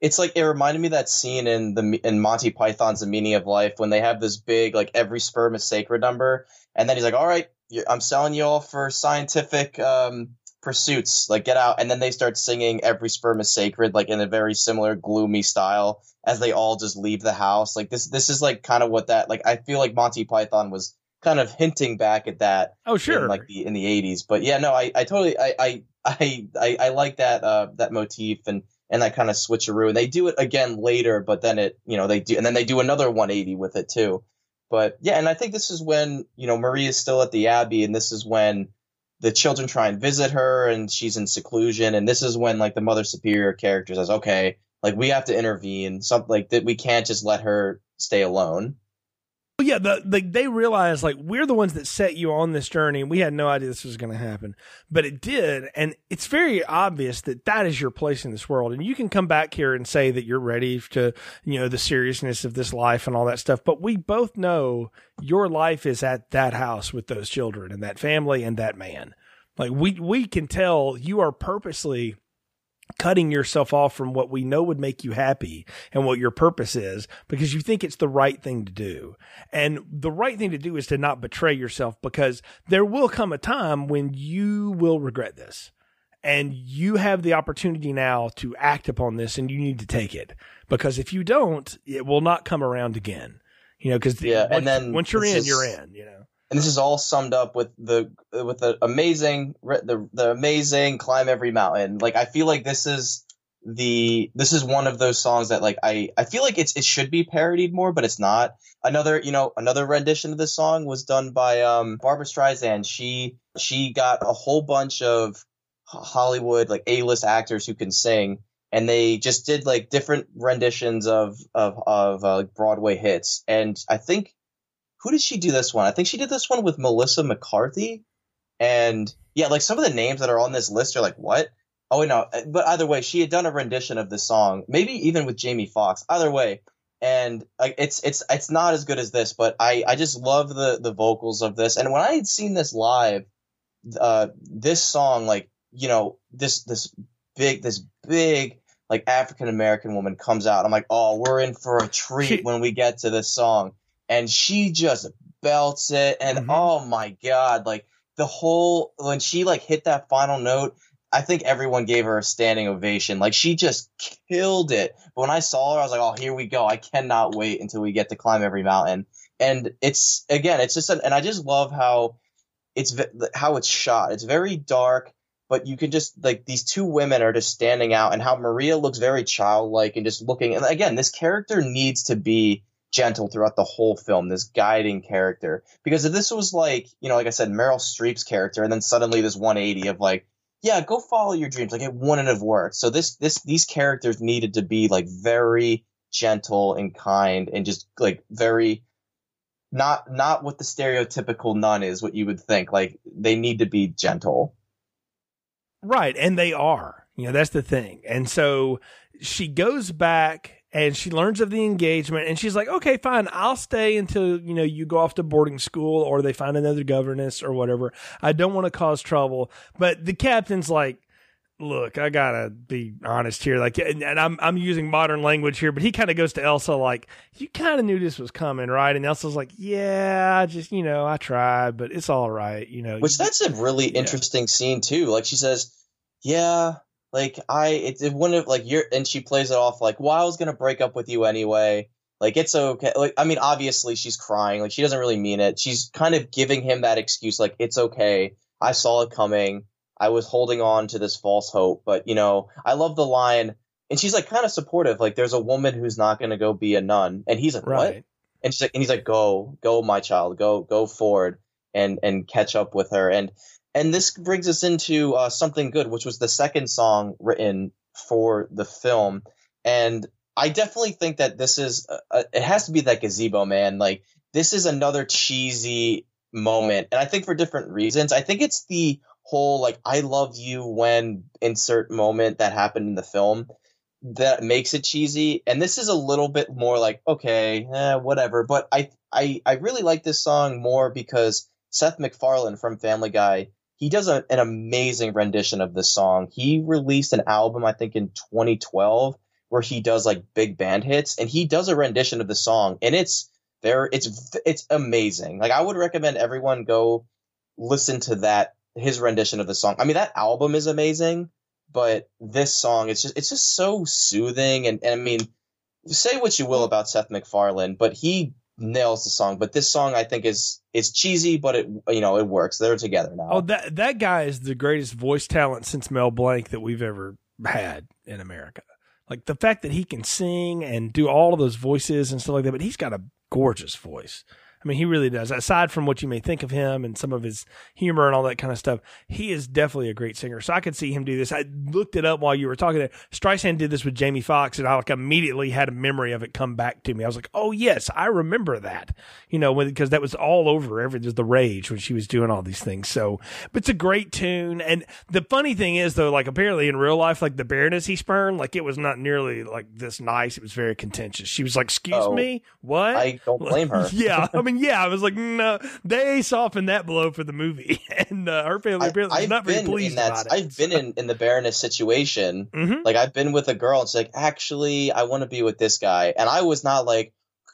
It's like it reminded me that scene in the in Monty Python's The Meaning of Life when they have this big like every sperm is sacred number, and then he's like, "All right, I'm selling you all for scientific um, pursuits. Like get out!" And then they start singing "Every sperm is sacred" like in a very similar gloomy style as they all just leave the house. Like this this is like kind of what that like I feel like Monty Python was kind of hinting back at that. Oh sure, in, like the in the 80s. But yeah, no, I I totally I I I, I, I like that uh, that motif and and that kind of switcheroo. And they do it again later, but then it you know they do and then they do another 180 with it too. But yeah, and I think this is when you know Marie is still at the Abbey, and this is when the children try and visit her, and she's in seclusion, and this is when like the Mother Superior character says, okay, like we have to intervene, something like that. We can't just let her stay alone. Well, yeah, the, the, they realize like we're the ones that set you on this journey. We had no idea this was going to happen, but it did, and it's very obvious that that is your place in this world. And you can come back here and say that you're ready to, you know, the seriousness of this life and all that stuff. But we both know your life is at that house with those children and that family and that man. Like we we can tell you are purposely cutting yourself off from what we know would make you happy and what your purpose is because you think it's the right thing to do. And the right thing to do is to not betray yourself because there will come a time when you will regret this. And you have the opportunity now to act upon this and you need to take it because if you don't, it will not come around again. You know, because yeah, once, and then once you're in, is, you're in, you know and this is all summed up with the with the amazing the the amazing climb every mountain. Like I feel like this is the this is one of those songs that like I I feel like it's it should be parodied more, but it's not. Another you know another rendition of this song was done by um Barbra Streisand. She she got a whole bunch of Hollywood like A list actors who can sing. And they just did like different renditions of of of uh, Broadway hits, and I think who did she do this one? I think she did this one with Melissa McCarthy. And yeah, like some of the names that are on this list are like, what? Oh, no. But either way, she had done a rendition of the song, maybe even with Jamie Foxx. Either way, and like it's it's it's not as good as this, but I I just love the the vocals of this. And when I had seen this live, uh, this song like you know this this big this big like African American woman comes out. I'm like, oh, we're in for a treat when we get to this song and she just belts it and mm-hmm. oh my god like the whole when she like hit that final note i think everyone gave her a standing ovation. Like she just killed it. But when i saw her i was like oh here we go. I cannot wait until we get to climb every mountain. And it's again it's just an, and i just love how it's how it's shot. It's very dark but you can just like these two women are just standing out and how maria looks very childlike and just looking and again this character needs to be gentle throughout the whole film, this guiding character. Because if this was like, you know, like I said, Meryl Streep's character, and then suddenly this 180 of like, yeah, go follow your dreams, like it wouldn't have worked. So this this these characters needed to be like very gentle and kind and just like very not not what the stereotypical nun is what you would think. Like they need to be gentle. Right and they are. You know that's the thing. And so she goes back and she learns of the engagement and she's like okay fine i'll stay until you know you go off to boarding school or they find another governess or whatever. I don't want to cause trouble. But the captain's like look i gotta be honest here like and, and i'm i'm using modern language here but he kind of goes to elsa like you kind of knew this was coming right? And elsa's like yeah i just you know i tried but it's all right you know. Which that's a really yeah. interesting scene too like she says yeah like I, it, it wouldn't have like you're, and she plays it off like, well, I was gonna break up with you anyway. Like it's okay. Like I mean, obviously she's crying. Like she doesn't really mean it. She's kind of giving him that excuse. Like it's okay. I saw it coming. I was holding on to this false hope, but you know, I love the line. And she's like kind of supportive. Like there's a woman who's not gonna go be a nun, and he's like, right. what? And she's like, and he's like, go, go, my child, go, go forward and and catch up with her. And and this brings us into uh, something good, which was the second song written for the film. And I definitely think that this is a, a, it has to be that gazebo man. Like this is another cheesy moment, and I think for different reasons. I think it's the whole like I love you when insert moment that happened in the film that makes it cheesy. And this is a little bit more like okay, eh, whatever. But I I I really like this song more because Seth MacFarlane from Family Guy he does a, an amazing rendition of this song. He released an album, I think, in 2012 where he does like big band hits, and he does a rendition of the song, and it's there. It's it's amazing. Like I would recommend everyone go listen to that his rendition of the song. I mean, that album is amazing, but this song, it's just it's just so soothing, and, and I mean, say what you will about Seth MacFarlane, but he nails the song. But this song, I think, is is cheesy, but it you know it works. They're together now. Oh, that that guy is the greatest voice talent since Mel Blanc that we've ever had in America. Like the fact that he can sing and do all of those voices and stuff like that, but he's got a gorgeous voice. I mean, he really does. Aside from what you may think of him and some of his humor and all that kind of stuff, he is definitely a great singer. So I could see him do this. I looked it up while you were talking. There. Streisand did this with Jamie Foxx, and I like immediately had a memory of it come back to me. I was like, oh yes, I remember that. You know, because that was all over every the rage when she was doing all these things. So, but it's a great tune. And the funny thing is though, like apparently in real life, like the Baroness he spurned, like it was not nearly like this nice. It was very contentious. She was like, "Excuse oh, me, what?" I don't blame her. yeah, I mean, yeah, I was like, no, they softened that blow for the movie, and uh, her family apparently was not very pleased that, about it. I've been in in the Baroness situation. Mm-hmm. Like I've been with a girl, and she's like, "Actually, I want to be with this guy," and I was not like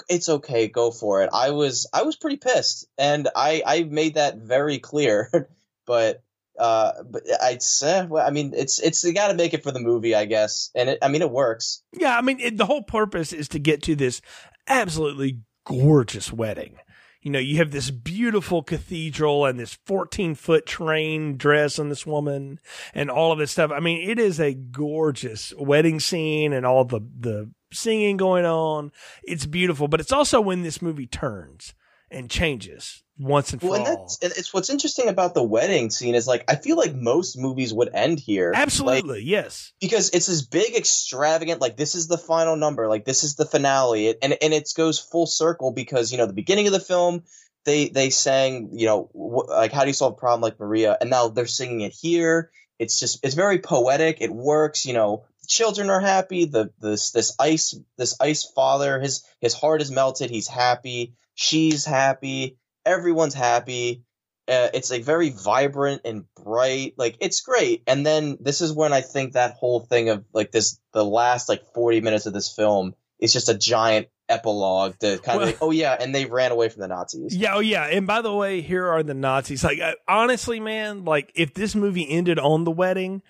it's okay, go for it. I was I was pretty pissed, and I I made that very clear. but uh, but I'd say, well, I mean, it's it's you got to make it for the movie, I guess, and it, I mean, it works. Yeah, I mean, it, the whole purpose is to get to this absolutely gorgeous wedding. You know, you have this beautiful cathedral and this 14 foot train dress on this woman and all of this stuff. I mean, it is a gorgeous wedding scene and all the, the singing going on. It's beautiful, but it's also when this movie turns and changes once and for well, and all. it's what's interesting about the wedding scene is like I feel like most movies would end here. Absolutely, like, yes. Because it's this big extravagant like this is the final number, like this is the finale. It, and and it goes full circle because you know the beginning of the film they they sang, you know, wh- like how do you solve a problem like Maria and now they're singing it here. It's just it's very poetic. It works, you know. The children are happy. The this this ice this ice father his his heart is melted. He's happy. She's happy everyone's happy. Uh, it's like very vibrant and bright. Like it's great. And then this is when I think that whole thing of like this, the last like 40 minutes of this film is just a giant epilogue to kind well, of like, oh yeah, and they ran away from the Nazis. Yeah, oh yeah. And by the way, here are the Nazis. Like uh, honestly, man, like if this movie ended on the wedding,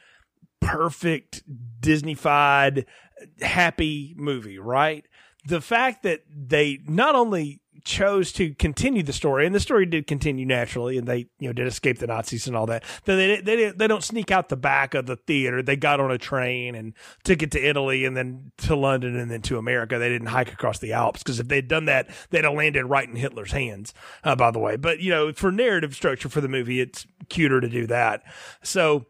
perfect Disneyfied, happy movie, right? The fact that they not only chose to continue the story, and the story did continue naturally, and they you know did escape the Nazis and all that. Then they they they don't sneak out the back of the theater. They got on a train and took it to Italy, and then to London, and then to America. They didn't hike across the Alps because if they'd done that, they'd have landed right in Hitler's hands. Uh, by the way, but you know for narrative structure for the movie, it's cuter to do that. So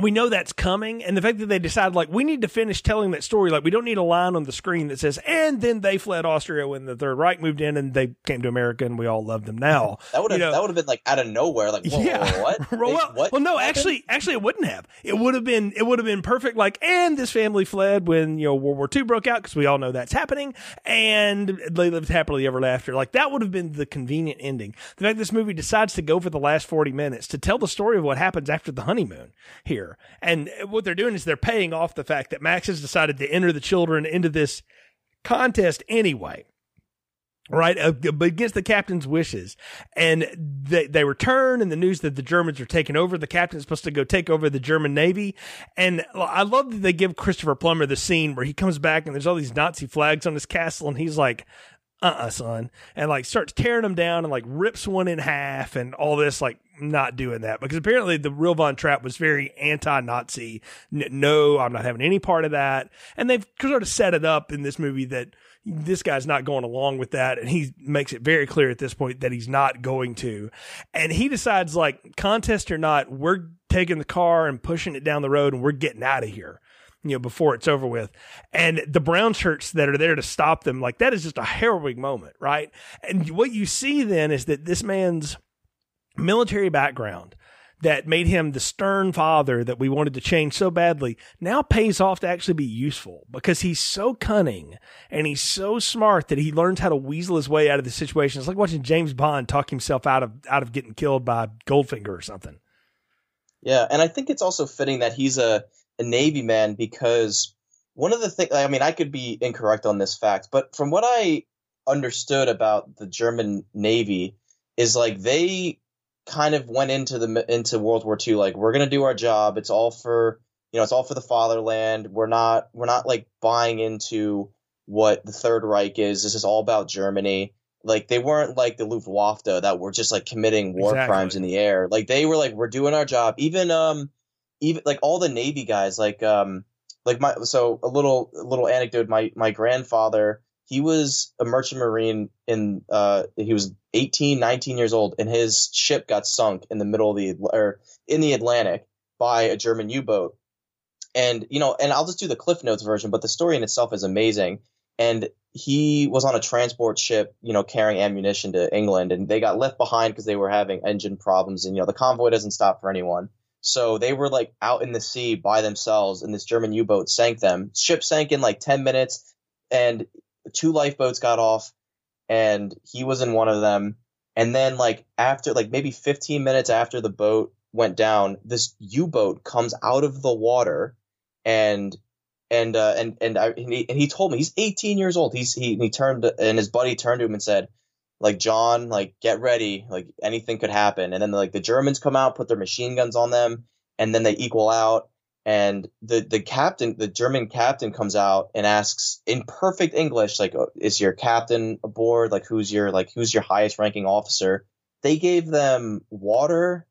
we know that's coming and the fact that they decided like we need to finish telling that story like we don't need a line on the screen that says and then they fled austria when the third reich moved in and they came to america and we all love them now. That would have that would have been like out of nowhere like whoa, yeah. what? Well, what well no happened? actually actually it wouldn't have. It would have been it would have been perfect like and this family fled when you know world war ii broke out because we all know that's happening and they lived happily ever after. Like that would have been the convenient ending. The fact this movie decides to go for the last 40 minutes to tell the story of what happens after the honeymoon here and what they're doing is they're paying off the fact that Max has decided to enter the children into this contest anyway. Right uh, against the captain's wishes, and they they return, and the news that the Germans are taking over. The captain's supposed to go take over the German navy, and I love that they give Christopher Plummer the scene where he comes back and there's all these Nazi flags on his castle, and he's like, uh-uh son and like starts tearing them down and like rips one in half and all this like not doing that. Because apparently the real von trapp was very anti-nazi no i'm not having any part of that. And they've sort of set it up in this movie that this guy's not going along with that and he makes it very clear at this point that he's not going to. And he decides like contest or not we're taking the car and pushing it down the road and we're getting out of here you know, before it's over with. And the brown shirts that are there to stop them, like that is just a harrowing moment, right? And what you see then is that this man's military background that made him the stern father that we wanted to change so badly now pays off to actually be useful because he's so cunning and he's so smart that he learns how to weasel his way out of the situation. It's like watching James Bond talk himself out of out of getting killed by Goldfinger or something. Yeah, and I think it's also fitting that he's a a Navy man because one of the things, I mean, I could be incorrect on this fact, but from what I understood about the German Navy, is like they kind of went into the into World War II like we're gonna do our job. It's all for you know it's all for the fatherland. We're not we're not like buying into what the Third Reich is. This is all about Germany. Like they weren't like the Luftwaffe that were just like committing war exactly. crimes in the air. Like they were like we're doing our job. Even um even like all the Navy guys, like um, like my so a little little anecdote. My my grandfather he was a merchant marine in uh he was 18 19 years old and his ship got sunk in the middle of the or in the atlantic by a german u-boat and you know and i'll just do the cliff notes version but the story in itself is amazing and he was on a transport ship you know carrying ammunition to england and they got left behind because they were having engine problems and you know the convoy doesn't stop for anyone so they were like out in the sea by themselves and this german u-boat sank them. Ship sank in like 10 minutes and two lifeboats got off and he was in one of them. And then like after like maybe 15 minutes after the boat went down this u-boat comes out of the water and and uh, and and, I, and, he, and he told me he's 18 years old. He's he, he turned and his buddy turned to him and said like john like get ready like anything could happen. And then like the germans come out put their machine guns on them and then they equal out. And the the captain the german captain comes out and asks in perfect english like oh, is your captain aboard? Like who's your like who's your highest ranking officer? They gave them water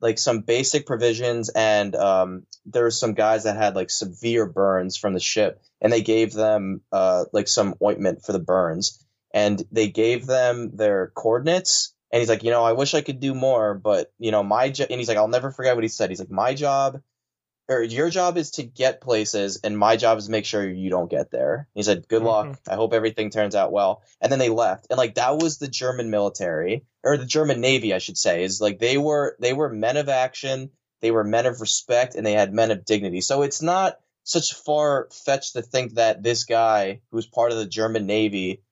like some basic provisions and um there were some guys that had like severe burns from the ship. And they gave them uh like some ointment for the burns and they gave them their coordinates and he's like you know i wish i could do more but you know my jo-, and he's like i'll never forget what he said he's like my job or your job is to get places and my job is to make sure you don't get there. He said, Good luck. Mm-hmm. I hope everything turns out well. And then they left. And like that was the German military or the German Navy, I should say, is like they were they were men of action, they were men of respect, and they had men of dignity. So it's not such far fetched to think that this guy who's part of the German Navy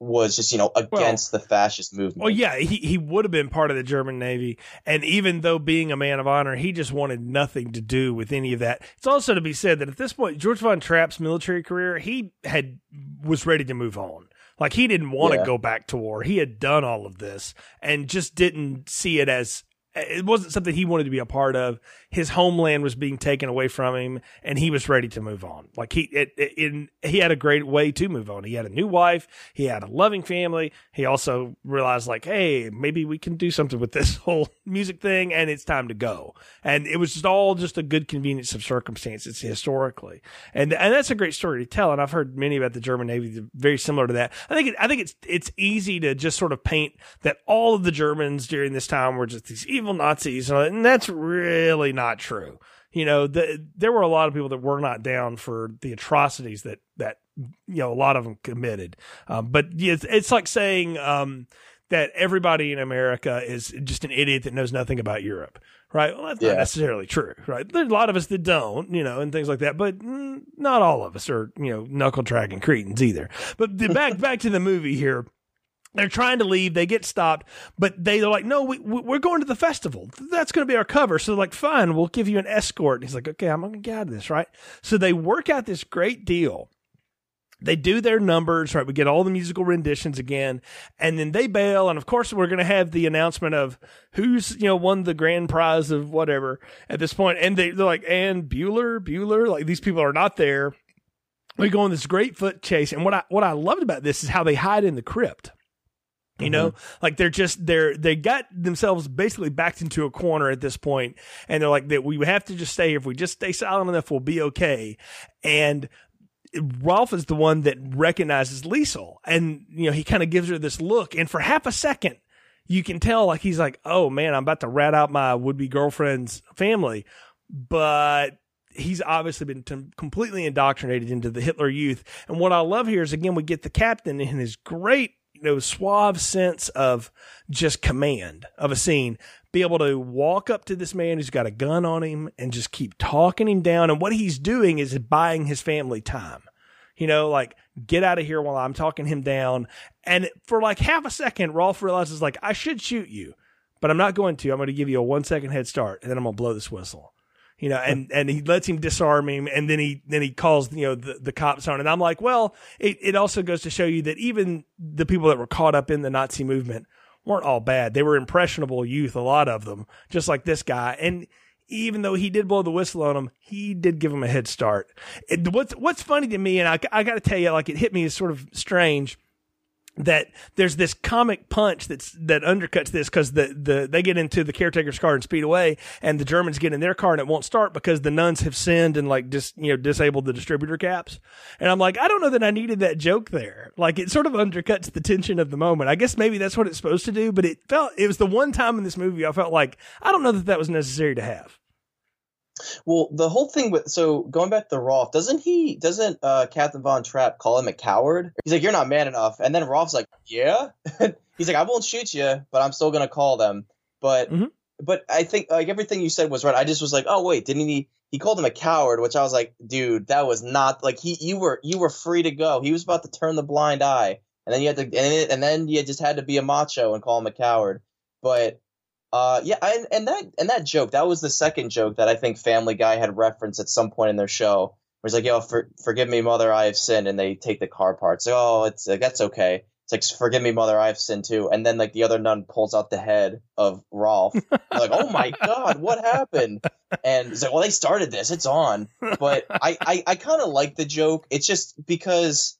was just you know against well, the fascist movement. Well, yeah, he he would have been part of the German Navy, and even though being a man of honor, he just wanted nothing to do with any of that. It's also to be said that at this point, George von Trapp's military career, he had was ready to move on. Like he didn't want yeah. to go back to war. He had done all of this and just didn't see it as it wasn't something he wanted to be a part of. His homeland was being taken away from him, and he was ready to move on. Like he, it, it, in, he had a great way to move on. He had a new wife, he had a loving family. He also realized, like, hey, maybe we can do something with this whole music thing, and it's time to go. And it was just all just a good convenience of circumstances historically, and and that's a great story to tell. And I've heard many about the German Navy, very similar to that. I think it, I think it's it's easy to just sort of paint that all of the Germans during this time were just these evil Nazis, and that's really not true. You know, the, there were a lot of people that were not down for the atrocities that that you know a lot of them committed. Um, but it's, it's like saying um, that everybody in America is just an idiot that knows nothing about Europe right? Well, that's yeah. not necessarily true, right? There's a lot of us that don't, you know, and things like that, but not all of us are, you know, knuckle dragging cretins either. But the, back back to the movie here. They're trying to leave. They get stopped, but they're like, no, we, we're going to the festival. That's going to be our cover. So they're like, fine, we'll give you an escort. And he's like, okay, I'm going to get out of this, right? So they work out this great deal. They do their numbers, right? We get all the musical renditions again, and then they bail. And of course, we're going to have the announcement of who's, you know, won the grand prize of whatever at this point. And they, they're like, and Bueller, Bueller, like these people are not there. We go on this great foot chase. And what I, what I loved about this is how they hide in the crypt you mm-hmm. know, like they're just they're they got themselves basically backed into a corner at this point, and they're like that we have to just stay here. If we just stay silent enough, we'll be okay. And Rolf is the one that recognizes Liesl, and you know he kind of gives her this look, and for half a second, you can tell like he's like, "Oh man, I'm about to rat out my would be girlfriend's family," but he's obviously been t- completely indoctrinated into the Hitler Youth. And what I love here is again we get the captain in his great you know, suave sense of just command of a scene, be able to walk up to this man who's got a gun on him and just keep talking him down. And what he's doing is buying his family time. You know, like, get out of here while I'm talking him down. And for like half a second, Rolf realizes, like, I should shoot you, but I'm not going to. I'm going to give you a one second head start and then I'm going to blow this whistle you know, and, and he lets him disarm him. And then he, then he calls, you know, the, the cops on. And I'm like, well, it, it also goes to show you that even the people that were caught up in the Nazi movement weren't all bad. They were impressionable youth, a lot of them, just like this guy. And even though he did blow the whistle on him, he did give him a head start. It, what's, what's funny to me, and I, I got to tell you, like, it hit me as sort of strange that there's this comic punch that's that undercuts this because the, the they get into the caretaker's car and speed away and the Germans get in their car and it won't start because the nuns have sinned and like just you know disabled the distributor caps. And I'm like I don't know that I needed that joke there. Like it sort of undercuts the tension of the moment. I guess maybe that's what it's supposed to do but it felt it was the one time in this movie I felt like I don't know that that was necessary to have well, the whole thing with so going back to Rolf, doesn't he? Doesn't uh, Captain Von Trapp call him a coward? He's like, "You're not man enough," and then Rolf's like, "Yeah." He's like, "I won't shoot you, but I'm still gonna call them." But mm-hmm. but I think like everything you said was right. I just was like, "Oh wait, didn't he?" He called him a coward, which I was like, "Dude, that was not like he. You were you were free to go. He was about to turn the blind eye, and then you had to and, and then you just had to be a macho and call him a coward." But uh, yeah, and, and that and that joke that was the second joke that I think Family Guy had referenced at some point in their show. Where it's like, "Yo, for, forgive me, mother, I have sinned," and they take the car parts. Like, oh, it's like, that's okay. It's like, forgive me, mother, I have sinned too. And then like the other nun pulls out the head of Rolf. like, oh my god, what happened? And it's like, well, they started this. It's on. But I I, I kind of like the joke. It's just because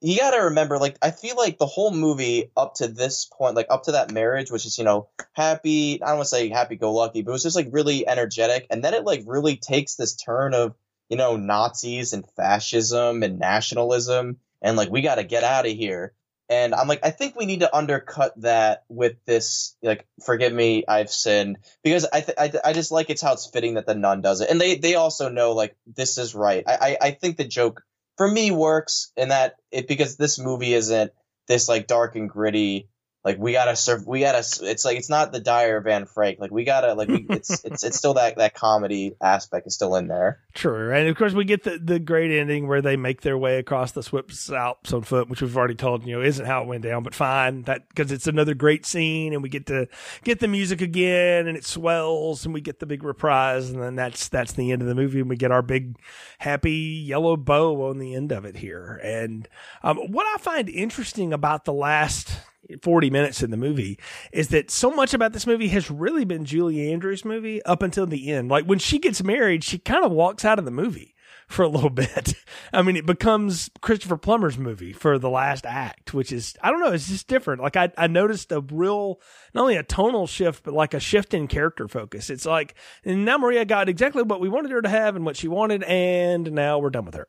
you got to remember, like, I feel like the whole movie up to this point, like up to that marriage, which is, you know, happy, I don't want to say happy go lucky, but it was just like really energetic. And then it like really takes this turn of, you know, Nazis and fascism and nationalism. And like, we got to get out of here. And I'm like, I think we need to undercut that with this, like, forgive me, I've sinned, because I, th- I, th- I just like it's how it's fitting that the nun does it, and they, they also know like this is right. I, I, I think the joke for me works in that it because this movie isn't this like dark and gritty like we gotta serve we gotta it's like it's not the Diary of Anne Frank like we gotta like we, it's it's it's still that that comedy aspect is still in there. True and of course we get the the great ending where they make their way across the Swiss Alps on foot which we've already told you know isn't how it went down but fine that because it's another great scene and we get to get the music again and it swells and we get the big reprise and then that's that's the end of the movie and we get our big happy yellow bow on the end of it here and um, what I find interesting about the last 40 minutes in the movie is that so much about this movie has really been Julie Andrews' movie up until the end. Like when she gets married, she kind of walks out of the movie for a little bit. I mean, it becomes Christopher Plummer's movie for the last act, which is, I don't know, it's just different. Like I, I noticed a real, not only a tonal shift, but like a shift in character focus. It's like, and now Maria got exactly what we wanted her to have and what she wanted, and now we're done with her.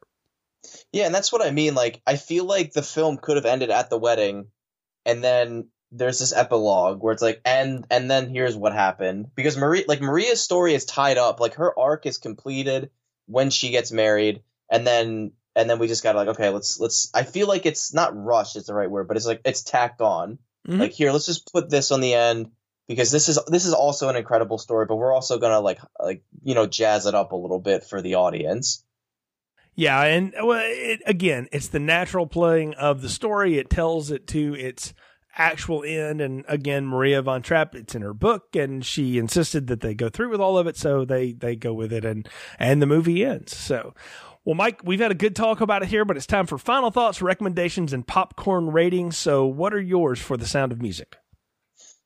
Yeah, and that's what I mean. Like, I feel like the film could have ended at the wedding and then there's this epilogue where it's like and and then here's what happened. Because Maria like Maria's story is tied up. Like her arc is completed when she gets married. And then and then we just got to like okay let's let's I feel like it's not rushed it's the right word but it's like it's tacked on. Mm-hmm. like here let's just put this on the end because this is this is also an incredible story but we're also going to like like you know jazz it up a little bit for the audience yeah, and well, it, again, it's the natural playing of the story. It tells it to its actual end. And again, Maria von Trapp, it's in her book, and she insisted that they go through with all of it, so they they go with it, and and the movie ends. So. Well, Mike, we've had a good talk about it here, but it's time for final thoughts, recommendations, and popcorn ratings. So, what are yours for The Sound of Music?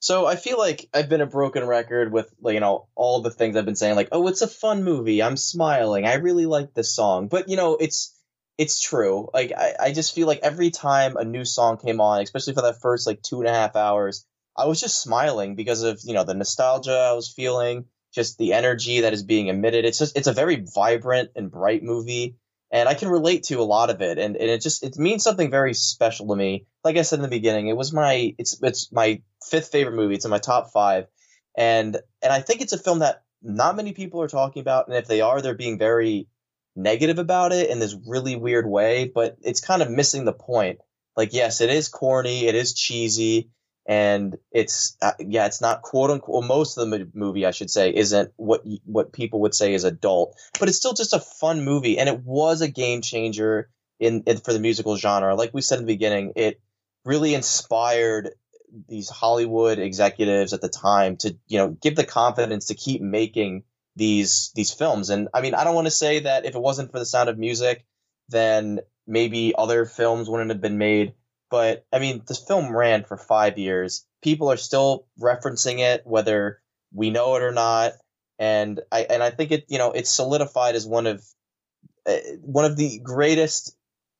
So I feel like I've been a broken record with you know all the things I've been saying like oh it's a fun movie. I'm smiling. I really like this song. But you know it's it's true. Like I, I just feel like every time a new song came on especially for that first like two and a half hours I was just smiling because of you know the nostalgia I was feeling just the energy that is being emitted. It's just it's a very vibrant and bright movie and I can relate to a lot of it, and, and it just it means something very special to me. Like I said in the beginning, it was my it's it's my fifth favorite movie. It's in my top five, and and I think it's a film that not many people are talking about, and if they are, they're being very negative about it in this really weird way. But it's kind of missing the point. Like, yes, it is corny, it is cheesy, and it's uh, yeah, it's not quote unquote. Well, most of the movie, I should say, isn't what what people would say is adult, but it's still just a fun movie, and it was a game changer in, in for the musical genre. Like we said in the beginning, it really inspired these Hollywood executives at the time to you know give the confidence to keep making these these films. And I mean, I don't want to say that if it wasn't for the Sound of Music, then maybe other films wouldn't have been made but I mean, this film ran for five years. People are still referencing it, whether we know it or not. And I and I think it you know it's solidified as one of uh, one of the greatest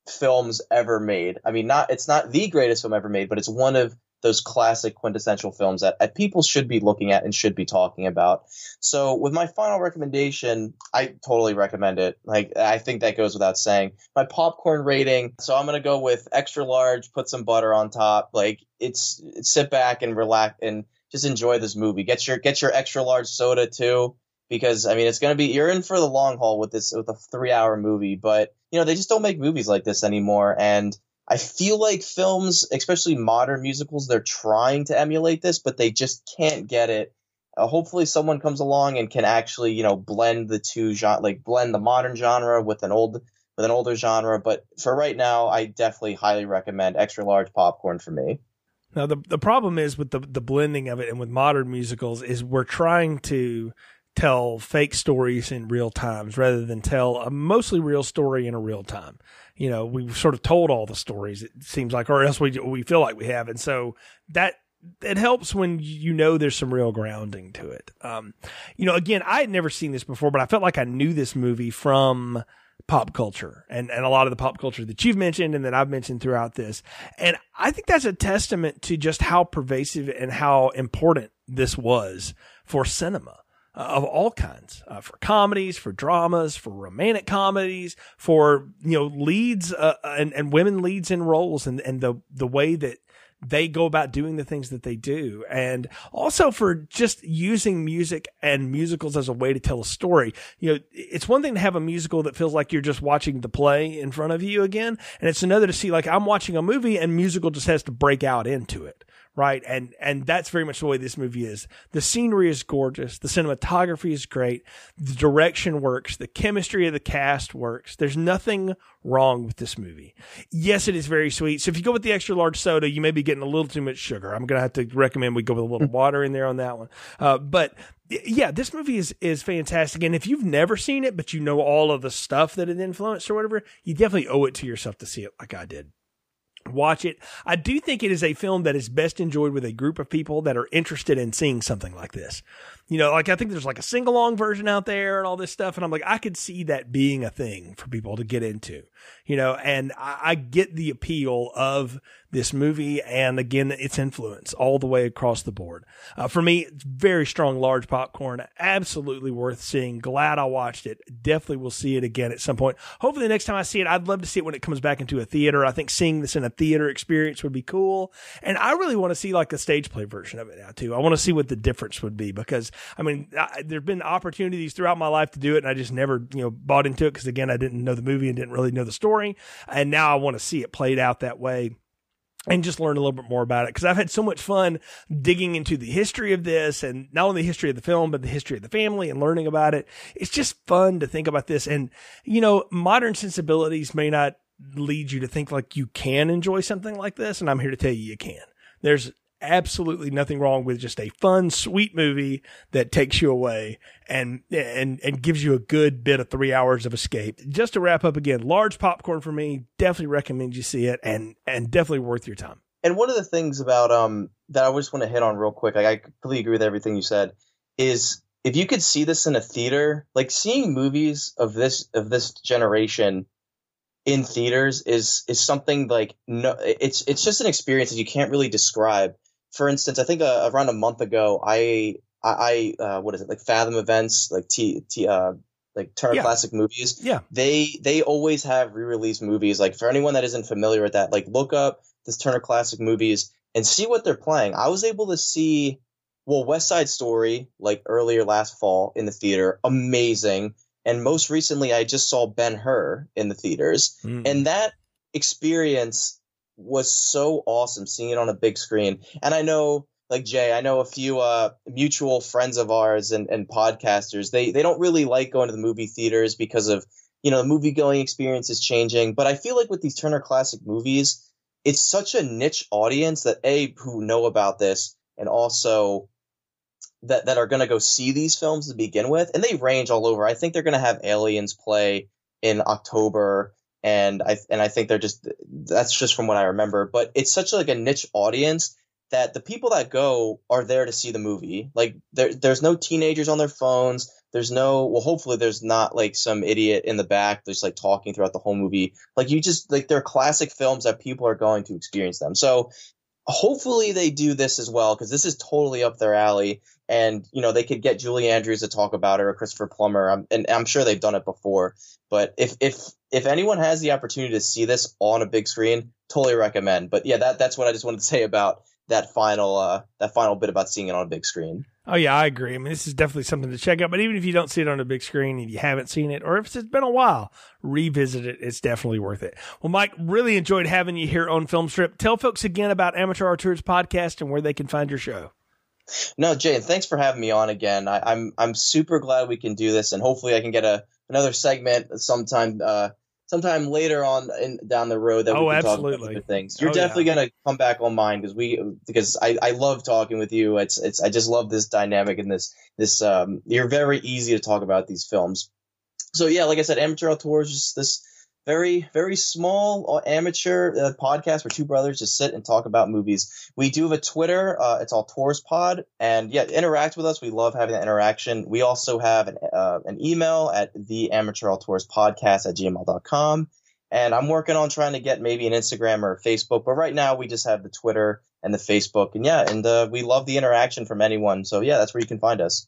films ever made. I mean, not it's not the greatest film ever made, but it's one of those classic quintessential films that, that people should be looking at and should be talking about. So with my final recommendation, I totally recommend it. Like I think that goes without saying. My popcorn rating, so I'm gonna go with extra large, put some butter on top. Like it's, it's sit back and relax and just enjoy this movie. Get your get your extra large soda too because I mean it's to be you're in for the long haul with this with a 3-hour movie, but you know they just don't make movies like this anymore and I feel like films, especially modern musicals, they're trying to emulate this, but they just can't get it. Uh, hopefully, someone comes along and can actually, you know, blend the two genre, like blend the modern genre with an old with an older genre. But for right now, I definitely highly recommend extra large popcorn for me. Now the the problem is with the the blending of it and with modern musicals is we're trying to tell fake stories in real times rather than tell a mostly real story in a real time. You know, we've sort of told all the stories, it seems like, or else we, we feel like we have. And so that, it helps when you know there's some real grounding to it. Um, you know, again, I had never seen this before, but I felt like I knew this movie from pop culture and, and a lot of the pop culture that you've mentioned and that I've mentioned throughout this. And I think that's a testament to just how pervasive and how important this was for cinema of all kinds uh, for comedies, for dramas, for romantic comedies, for you know leads uh, and and women leads in roles, and and the the way that they go about doing the things that they do, and also for just using music and musicals as a way to tell a story. You know, it's one thing to have a musical that feels like you're just watching the play in front of you again, and it's another to see like I'm watching a movie and musical just has to break out into it right? And and that's very much the way this movie is. The scenery is gorgeous, the cinematography is great, the direction works, the chemistry of the cast works. There's nothing wrong with this movie. Yes, it is very sweet. So if you go with the extra large soda, you may be getting a little too much sugar. I'm gonna have to recommend we go with a little water in there on that one. Uh, but yeah, this movie is is fantastic. And if you've never seen it, but you know all of the stuff that it influenced or whatever, you definitely owe it to yourself to see it like I did watch it. I do think it is a film that is best enjoyed with a group of people that are interested in seeing something like this. You know, like I think there's like a sing along version out there and all this stuff. And I'm like, I could see that being a thing for people to get into, you know, and I, I get the appeal of this movie and again its influence all the way across the board. Uh, for me, it's very strong large popcorn, absolutely worth seeing. Glad I watched it. Definitely will see it again at some point. Hopefully the next time I see it, I'd love to see it when it comes back into a theater. I think seeing this in a theater experience would be cool. And I really want to see like a stage play version of it now too. I want to see what the difference would be because I mean, there've been opportunities throughout my life to do it and I just never, you know, bought into it because again, I didn't know the movie and didn't really know the story. And now I want to see it played out that way and just learn a little bit more about it because I've had so much fun digging into the history of this and not only the history of the film, but the history of the family and learning about it. It's just fun to think about this. And, you know, modern sensibilities may not lead you to think like you can enjoy something like this. And I'm here to tell you, you can. There's absolutely nothing wrong with just a fun, sweet movie that takes you away and and and gives you a good bit of three hours of escape. Just to wrap up again, large popcorn for me. Definitely recommend you see it, and and definitely worth your time. And one of the things about um that I just want to hit on real quick, like I completely agree with everything you said, is if you could see this in a theater, like seeing movies of this of this generation in theaters is is something like no it's it's just an experience that you can't really describe for instance, I think uh, around a month ago, I I, uh, what is it like Fathom Events like T T uh like Turner yeah. Classic Movies. Yeah, they they always have re-release movies. Like for anyone that isn't familiar with that, like look up this Turner Classic Movies and see what they're playing. I was able to see well West Side Story like earlier last fall in the theater, amazing. And most recently, I just saw Ben Hur in the theaters, mm. and that experience was so awesome seeing it on a big screen. And I know, like Jay, I know a few uh, mutual friends of ours and, and podcasters. They they don't really like going to the movie theaters because of you know the movie going experience is changing. But I feel like with these Turner Classic movies, it's such a niche audience that a who know about this and also that that are going to go see these films to begin with, and they range all over. I think they're going to have Aliens play in October and I and I think they're just that's just from what I remember. But it's such like a niche audience that the people that go are there to see the movie. Like there, there's no teenagers on their phones. there's no well hopefully there's not like some idiot in the back just like talking throughout the whole movie like you just like they're classic films that people are going to experience them so hopefully they do this as well because this is totally up their alley and you know they could get julie andrews to talk about it or christopher plummer I'm, and i'm sure they've done it before but if if if anyone has the opportunity to see this on a big screen totally recommend but yeah that that's what i just wanted to say about that final uh that final bit about seeing it on a big screen Oh yeah, I agree. I mean, this is definitely something to check out. But even if you don't see it on a big screen and you haven't seen it, or if it's been a while, revisit it. It's definitely worth it. Well, Mike, really enjoyed having you here on Film Strip. Tell folks again about Amateur Auteurs podcast and where they can find your show. No, Jay, thanks for having me on again. I, am I'm, I'm super glad we can do this, and hopefully I can get a another segment sometime. Uh, sometime later on in, down the road that oh, we can absolutely. talk about things. You're oh, definitely yeah. gonna come back on mine because we because I, I love talking with you. It's it's I just love this dynamic and this this um you're very easy to talk about these films. So yeah, like I said, Amateur Auteurs just this very very small uh, amateur uh, podcast where two brothers just sit and talk about movies. We do have a Twitter. Uh, it's Auteurs Pod, and yeah, interact with us. We love having that interaction. We also have an uh, an email at the amateur auteurs podcast at gmail.com. And I'm working on trying to get maybe an Instagram or Facebook, but right now we just have the Twitter and the Facebook, and yeah, and uh, we love the interaction from anyone. So yeah, that's where you can find us.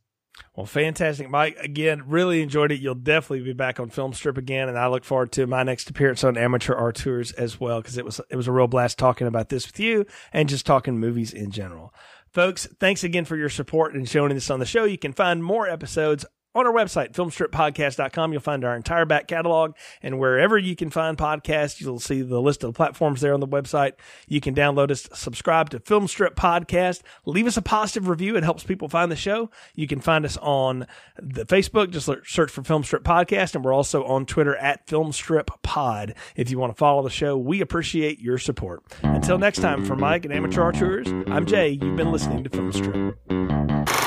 Well, fantastic, Mike. Again, really enjoyed it. You'll definitely be back on Film Strip again, and I look forward to my next appearance on Amateur Auteurs as well because it was it was a real blast talking about this with you and just talking movies in general. Folks, thanks again for your support and showing this on the show. You can find more episodes on our website, filmstrippodcast.com. You'll find our entire back catalog and wherever you can find podcasts, you'll see the list of the platforms there on the website. You can download us, subscribe to Filmstrip Podcast, leave us a positive review. It helps people find the show. You can find us on the Facebook, just search for Filmstrip Podcast. And we're also on Twitter at Filmstrip Pod. If you want to follow the show, we appreciate your support. Until next time, for Mike and Amateur Auteurs, I'm Jay. You've been listening to Filmstrip.